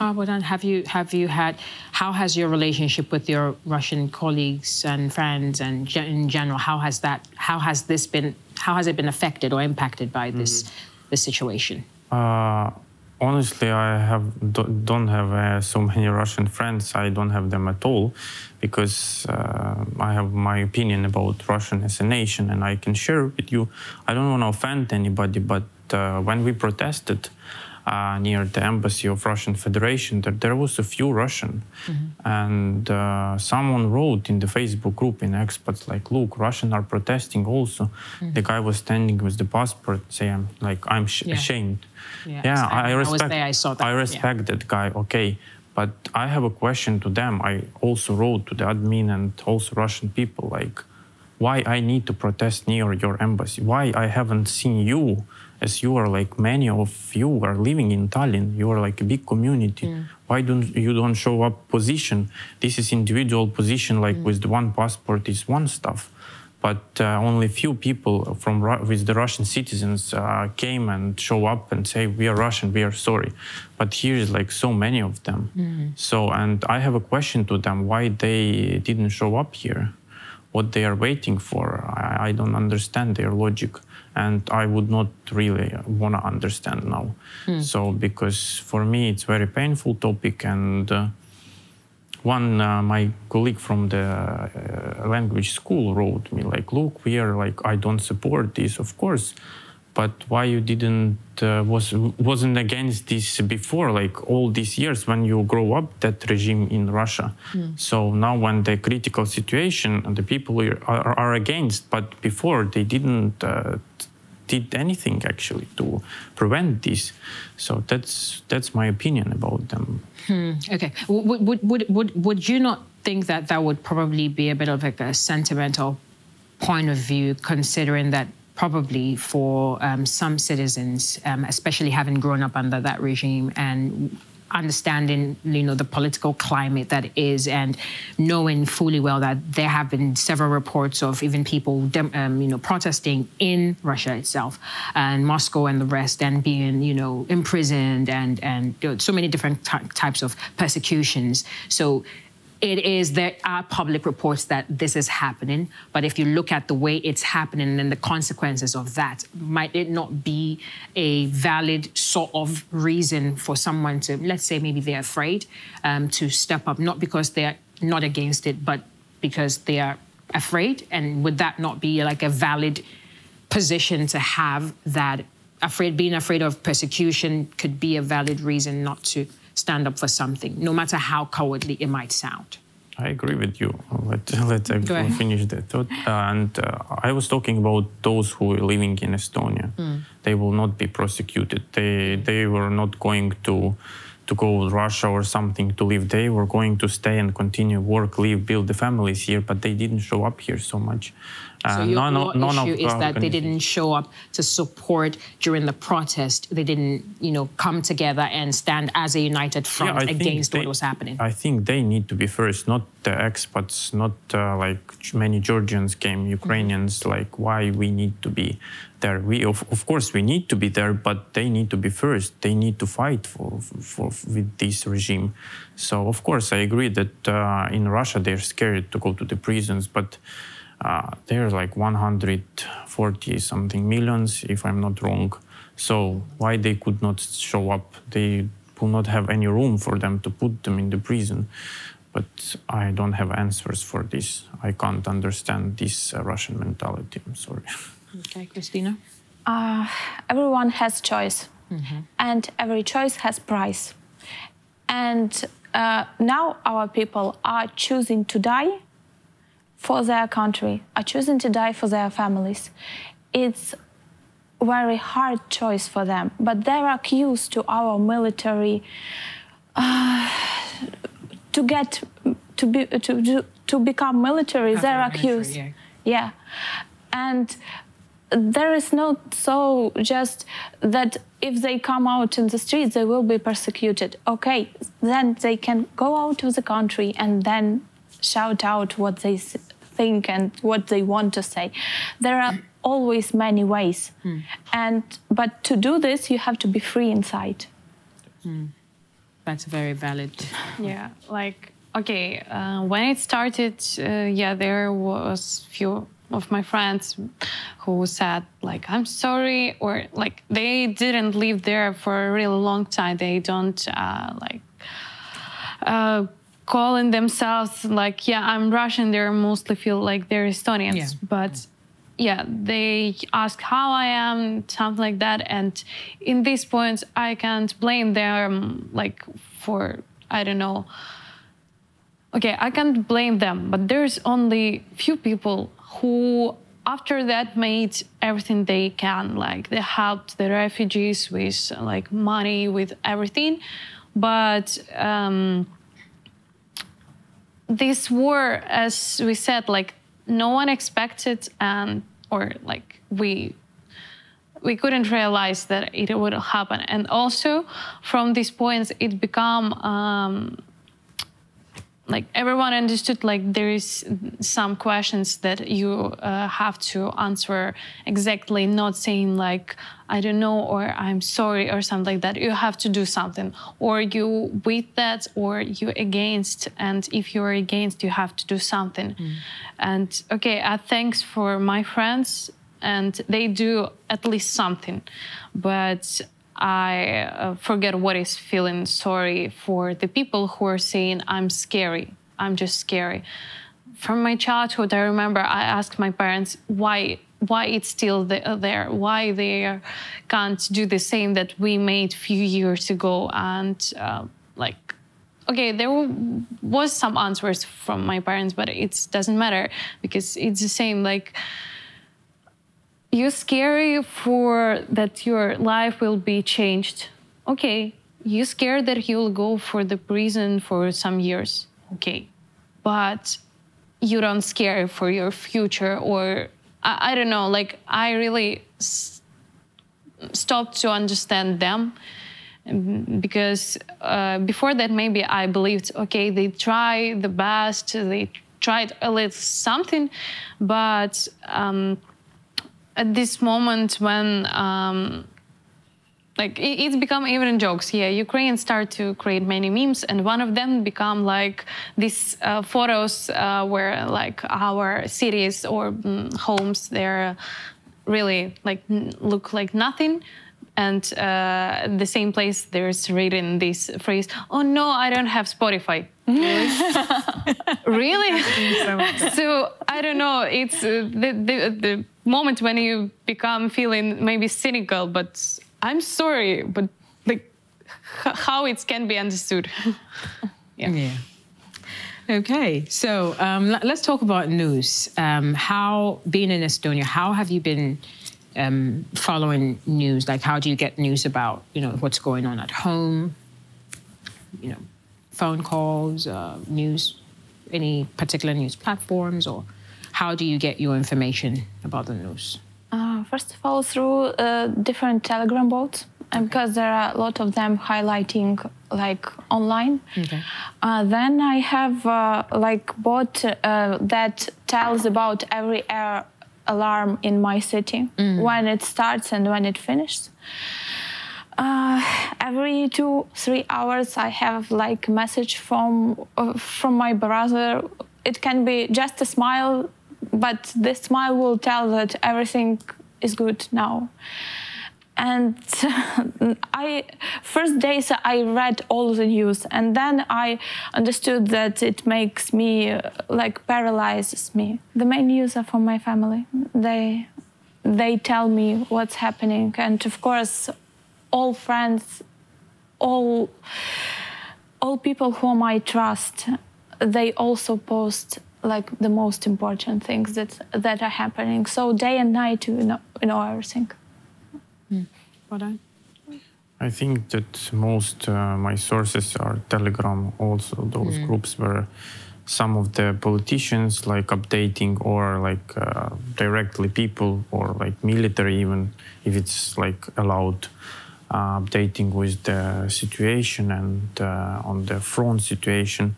Uh, well then, have you have you had? How has your relationship with your Russian colleagues and friends, and in general, how has that? How has this been? How has it been affected or impacted by this mm. this situation? Uh, honestly, I have don't have uh, so many Russian friends. I don't have them at all, because uh, I have my opinion about Russian as a nation, and I can share with you. I don't want to offend anybody, but when we protested uh, near the embassy of Russian Federation, there, there was a few Russian, mm-hmm. and uh, someone wrote in the Facebook group in expats like, "Look, Russian are protesting also." Mm-hmm. The guy was standing with the passport, saying like, "I'm sh- yeah. ashamed." Yeah, yeah I, I, respect. I, there, I, saw that. I respect yeah. that guy. Okay. But I have a question to them. I also wrote to the admin and also Russian people like, why I need to protest near your embassy? Why I haven't seen you as you are like many of you are living in Tallinn, you are like a big community. Mm. Why don't you don't show up position? This is individual position, like mm. with the one passport is one stuff, but uh, only few people from with the Russian citizens uh, came and show up and say we are Russian, we are sorry. But here is like so many of them. Mm. So and I have a question to them why they didn't show up here, what they are waiting for. I, I don't understand their logic and I would not really want to understand now. Mm. So because for me it's very painful topic, and uh, one uh, my colleague from the uh, language school wrote me like, "Look, we are like I don't support this, of course." But why you didn't uh, was wasn't against this before, like all these years when you grow up that regime in Russia. Mm. So now when the critical situation, and the people are, are against, but before they didn't uh, did anything actually to prevent this. So that's that's my opinion about them. Hmm. Okay. Would, would, would, would, would you not think that that would probably be a bit of like a sentimental point of view, considering that probably for um, some citizens, um, especially having grown up under that regime and understanding you know the political climate that is and knowing fully well that there have been several reports of even people um, you know protesting in Russia itself and Moscow and the rest and being you know imprisoned and and you know, so many different types of persecutions. So it is there are public reports that this is happening but if you look at the way it's happening and the consequences of that might it not be a valid sort of reason for someone to let's say maybe they're afraid um, to step up not because they're not against it but because they are afraid? And would that not be like a valid position to have that afraid being afraid of persecution could be a valid reason not to stand up for something, no matter how cowardly it might sound. I agree with you. Let, let I finish that thought. and uh, I was talking about those who are living in Estonia. Mm. They will not be prosecuted. They they were not going to to go to Russia or something to live. They were going to stay and continue work, live, build the families here, but they didn't show up here so much. So your, none, your none issue is that they didn't show up to support during the protest. They didn't, you know, come together and stand as a united front yeah, against they, what was happening. I think they need to be first, not the expats, not uh, like many Georgians came, mm-hmm. Ukrainians. Mm-hmm. Like why we need to be there? We of, of course we need to be there, but they need to be first. They need to fight for, for, for with this regime. So of course I agree that uh, in Russia they're scared to go to the prisons, but uh, they're like 140 something millions, if I'm not wrong. So why they could not show up? They will not have any room for them to put them in the prison. But I don't have answers for this. I can't understand this uh, Russian mentality. I'm sorry. Okay, Christina. Uh, everyone has choice, mm-hmm. and every choice has price. And uh, now our people are choosing to die for their country, are choosing to die for their families. It's very hard choice for them, but they are accused to our military uh, to get to be to to, to become military. they're accused, yeah. yeah, and there is not so just that if they come out in the streets they will be persecuted okay then they can go out of the country and then shout out what they think and what they want to say. There are always many ways, mm. and but to do this, you have to be free inside. Mm. That's very valid. Yeah, like okay, uh, when it started, uh, yeah, there was few of my friends who said like i'm sorry or like they didn't live there for a really long time they don't uh, like uh, calling themselves like yeah i'm russian they mostly feel like they're estonians. Yeah. but yeah they ask how i am something like that. And in these points i can't blame them like for i don't know. Okay i can't blame them but there's only few people who after that made everything they can. Like they helped the refugees with like money with everything. But um, this war, as we said, like no one expected, and or like we we couldn't realize that it would happen. And also, from these points, it become um, like everyone understood like there is some questions that you uh, have to answer exactly not saying like i don't know or i'm sorry or something like that. You have to do something. Or you with that or you against. And if you're against you have to do something. Mm. and okay uh, thanks for my friends. And they do at least something. But I uh, forget what is feeling sorry for the people who are saying, I'm scary, I'm just scary. From my childhood, I remember I asked my parents why why it's still there, why they can't do the same that we made few years ago. And uh, like, okay, there was some answers from my parents, but it doesn't matter because it's the same. Like, you're scary for that your life will be changed. Okay, you're scared that you'll go for the prison for some years. Okay, but you don't scare for your future or I, I don't know. Like I really s- stopped to understand them um, because uh, before that maybe I believed okay they try the best they tried a little something, but. Um, at this moment when um, like it, it's become even jokes. Yeah ukrainians start to create many memes and one of them become like these uh, photos uh, where like our cities or um, homes they're really like look like nothing. And uh, the same place there's written this phrase oh no i don't have spotify. Really? So, so, i don't know. It's uh, the, the, the moment when you become feeling maybe cynical but i'm sorry but like how it can be understood yeah. yeah. Okay, so um, let's talk about news. Um, how, being in Estonia, how have you been um, following news? Like, how do you get news about you know what's going on at home? You know, phone calls, uh, news, any particular news platforms, or how do you get your information about the news? Uh, first of all, through uh, different Telegram bots, and because there are a lot of them highlighting like online. Okay. Uh, then I have uh, like bot uh, that tells about every air alarm in my city when it starts and when it finishes. Uh, every two three hours I have like a message from uh, from my brother. It can be just a smile, but this smile will tell that everything is good now and I first days I read all the news, and then I understood that it makes me uh, like paralyzes me. The main news are from my family. They they tell me what's happening, and of course, all friends, all all people whom I trust, they also post like the most important things that that are happening. So day and night, you know, you know everything. What I think that most uh, my sources are Telegram, also those groups where some of the politicians like updating or like uh, directly people or like military even if it's like allowed uh, updating with the situation and uh, on the front situation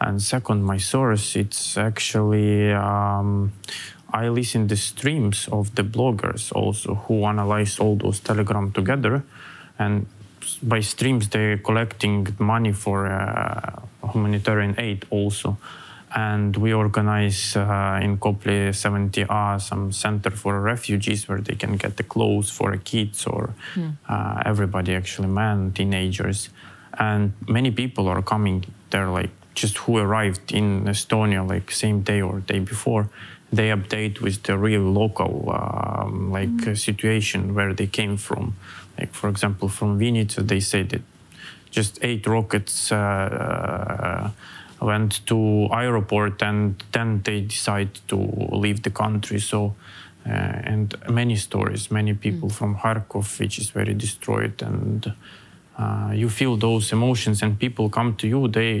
and second my source it's actually um, i listen the streams of the bloggers also who analyze all those telegram together. And by streams they're collecting money for uh, humanitarian aid also. And we organize uh, in Kopli 70A some center for refugees where they can get the clothes for kids or uh, everybody actually men teenagers. And many people are coming there like just who arrived in Estonia like same day or day before they update with the real local um, like uh, situation where they came from. Like for example from Vinnytsia they say that just eight rockets uh, went to airport and then they decide to leave the country. So uh, and many stories many people from kharkov which is very destroyed and uh, you feel those emotions and people come to you they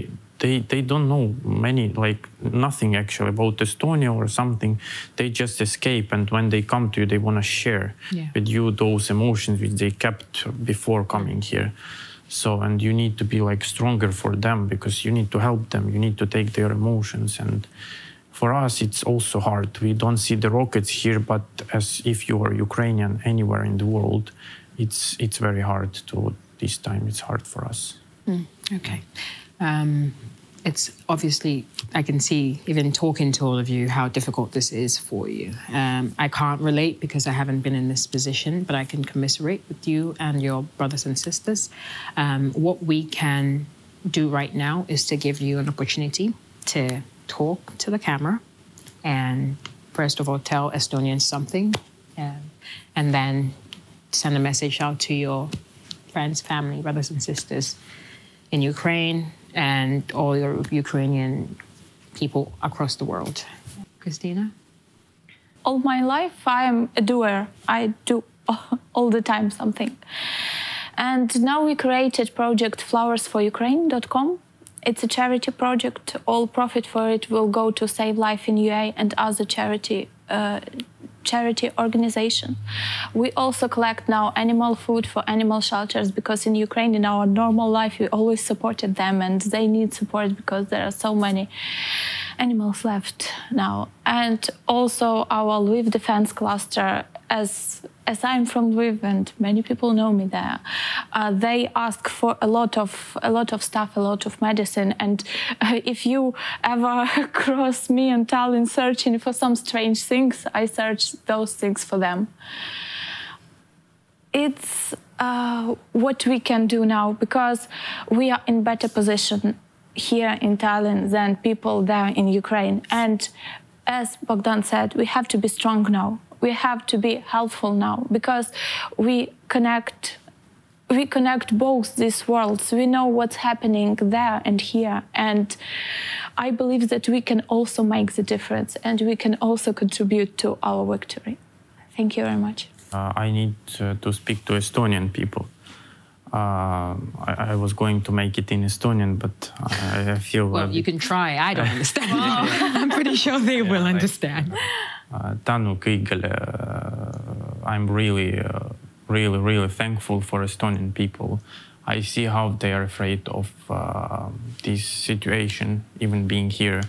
they they don't know many like nothing actually about estonia or something. They just escape and when they come to you they want to share Yeah. with you those emotions which they kept before coming here. So and you need to be like stronger for them because you need to help them. You need to take their emotions. And for us it's also hard. We don't see the rockets here but as if you are ukrainian anywhere in the world it's it's very hard to this time it's hard for us Okay. Um, it's obviously, I can see, even talking to all of you, how difficult this is for you. Um, I can't relate because I haven't been in this position, but I can commiserate with you and your brothers and sisters. Um, what we can do right now is to give you an opportunity to talk to the camera and, first of all, tell Estonians something, um, and then send a message out to your friends, family, brothers, and sisters in Ukraine and all your Ukrainian people across the world. Christina? all my life i'm a doer i do all the time something and now we created project flowersforukraine.com it's a charity project all profit for it will go to save life in ua and other charity uh, charity organization we also collect now animal food for animal shelters because in ukraine in our normal life we always supported them and they need support because there are so many animals left now. And also our Lviv defense cluster, as as I'm from Lviv and many people know me there, uh, they ask for a lot of a lot of stuff, a lot of medicine. And uh, if you ever cross me and Tallinn searching for some strange things, I search those things for them. It's uh, what we can do now because we are in better position here in Tallinn than people there in Ukraine. And as Bohdan said, we have to be strong now. We have to be helpful now because we connect we connect both these worlds. We know what's happening there and here. And I believe that we can also make the difference and we can also contribute to our victory. Thank you very much. uh, I need uh, to speak to Estonian people. uh, I, I, was going to make it in Estonian, but I, I feel. Well, you can try. I don't understand. I'm pretty sure they yeah, will understand. Tänu kõigele. I'm really, really, really thankful for Estonian people. I see how they are afraid of uh, this situation, even being here,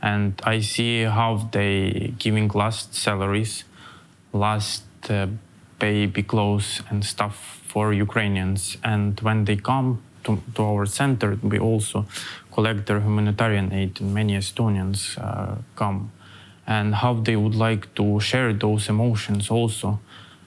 and I see how they giving last salaries, last uh, baby clothes and stuff for Ukrainians. And when they come to, to our center, we also collect their humanitarian aid, and many Estonians uh, come, and how they would like to share those emotions also.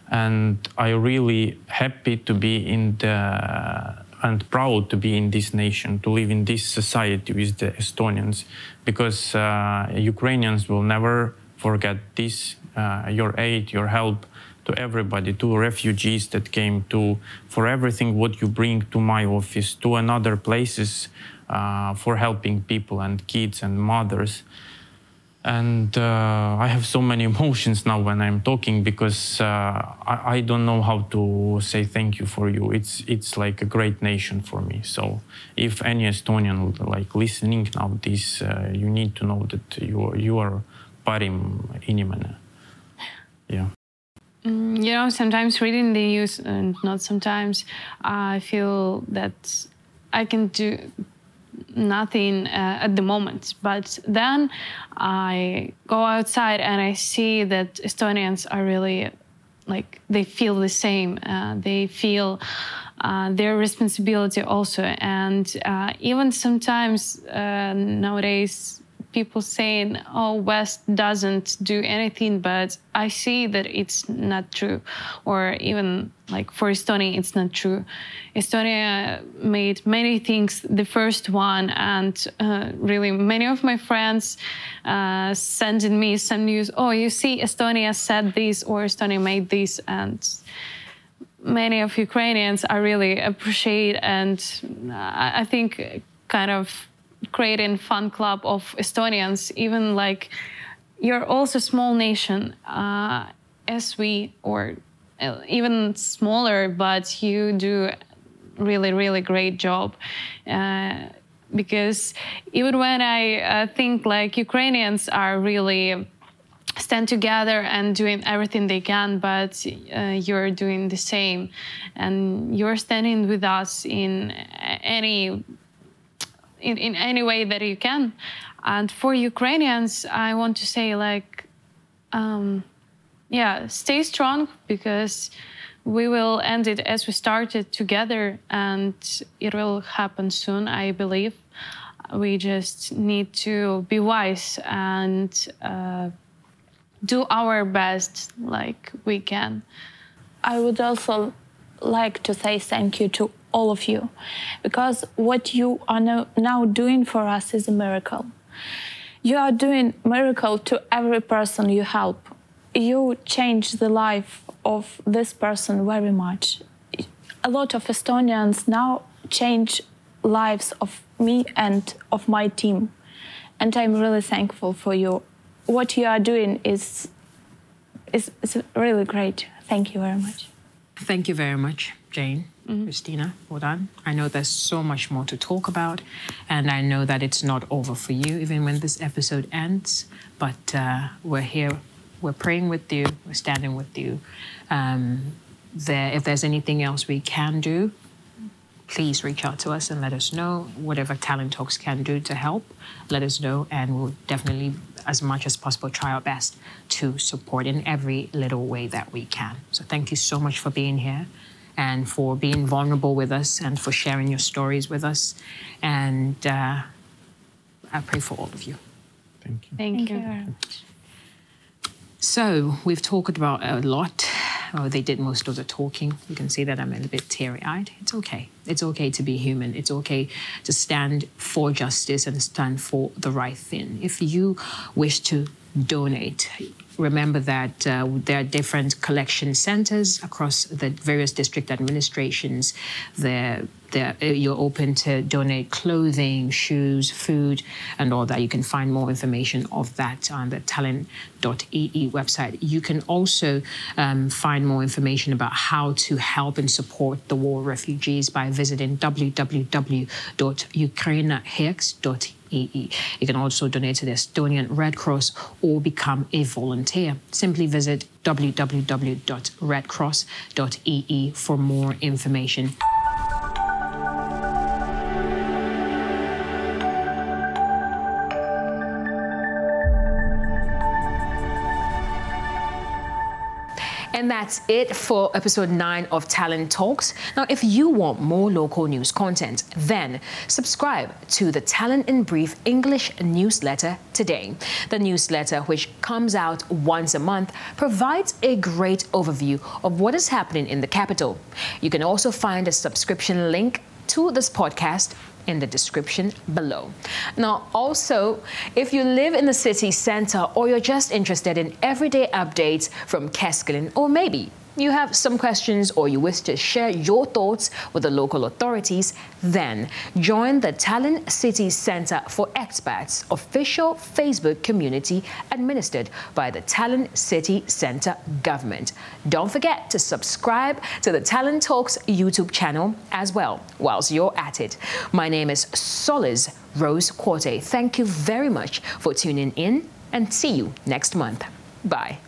And I really happy to be in the and proud to be in this nation, to live in this society with the Estonians, because uh, Ukrainians will never forget this, uh, your aid, your help, to everybody, to refugees that came to, for everything what you bring to my office, to another places uh, for helping people and kids and mothers. And uh, I have so many emotions now when I'm talking because uh, I, I, don't know how to say thank you for you. It's it's like a great nation for me. So if any Estonian like listening now this, uh, you need to know that you you are parim inimene. Yeah. Mm, you know, sometimes reading the news, and not sometimes, I feel that I can do nothing uh, at the moment. But then I go outside and I see that Estonians are really like they feel the same. Uh, they feel uh, their responsibility also, and uh, even sometimes uh, nowadays people saying, "Oh, West doesn't do anything," but I see that it's not true, or even like for Estonia, it's not true. Estonia made many things the first one, and uh, really many of my friends uh, sending me some news. Oh, you see, Estonia said this, or Estonia made this, and many of Ukrainians I really appreciate, and I think kind of creating fun club of Estonians, even like you're also small nation uh, as we, or uh, even smaller, but you do really, really great job. Uh, because even when I uh, think like Ukrainians are really stand together and doing everything they can, but uh, you're doing the same, and you're standing with us in any in, in any way that you can. And for Ukrainians, I want to say, like, um, yeah, stay strong because we will end it as we started together and it will happen soon, I believe. We just need to be wise and uh, do our best like we can. I would also like to say thank you to all of you, because what you are now doing for us is a miracle. You are doing miracle to every person you help. You change the life of this person very much. A lot of Estonians now change lives of me and of my team, and I'm really thankful for you. What you are doing is is, is really great. Thank you very much. Thank you very much, Jane mm-hmm. Christina, well done. I know there's so much more to talk about, and I know that it's not over for you even when this episode ends. But uh, we're here, we're praying with you, we're standing with you. Um, there, if there's anything else we can do, please reach out to us and let us know. Whatever Tallinn Talks can do to help, let us know, and we'll definitely, as much as possible, try our best to support in every little way that we can. So thank you so much for being here and for being vulnerable with us and for sharing your stories with us. And uh, I pray for all of you. Thank you. Thank, Thank you. you. So we've talked about a lot. Oh, they did most of the talking. You can see that I'm a little bit teary eyed. It's okay. It's okay to be human. It's okay to stand for justice and stand for the right thing. If you wish to donate, remember that uh, there are different collection centers across the various district administrations. There, uh, you're open to donate clothing, shoes, food, and all that. You can find more information of that on the tallinn.ee website. You can also um, find more information about how to help and support the war refugees by visiting www.ukrainaheaks.ee EE. You can also donate to the Estonian Red Cross or become a volunteer. Simply visit www.redcross.ee for more information. And that's it for episode 9 of Tallinn Talks. Now, if you want more local news content, then subscribe to the Tallinn in Brief English newsletter today. The newsletter, which comes out once a month, provides a great overview of what is happening in the capital. You can also find a subscription link to this podcast in the description below. Now, also, if you live in the city center or you're just interested in everyday updates from Kesklinn, or maybe you have some questions or you wish to share your thoughts with the local authorities, then join the Tallinn City Center for Expats official Facebook community administered by the Tallinn City Center government. Don't forget to subscribe to the Tallinn Talks YouTube channel as well whilst you're at it. My name is Solis Rose Corte. Thank you very much for tuning in and see you next month. Bye.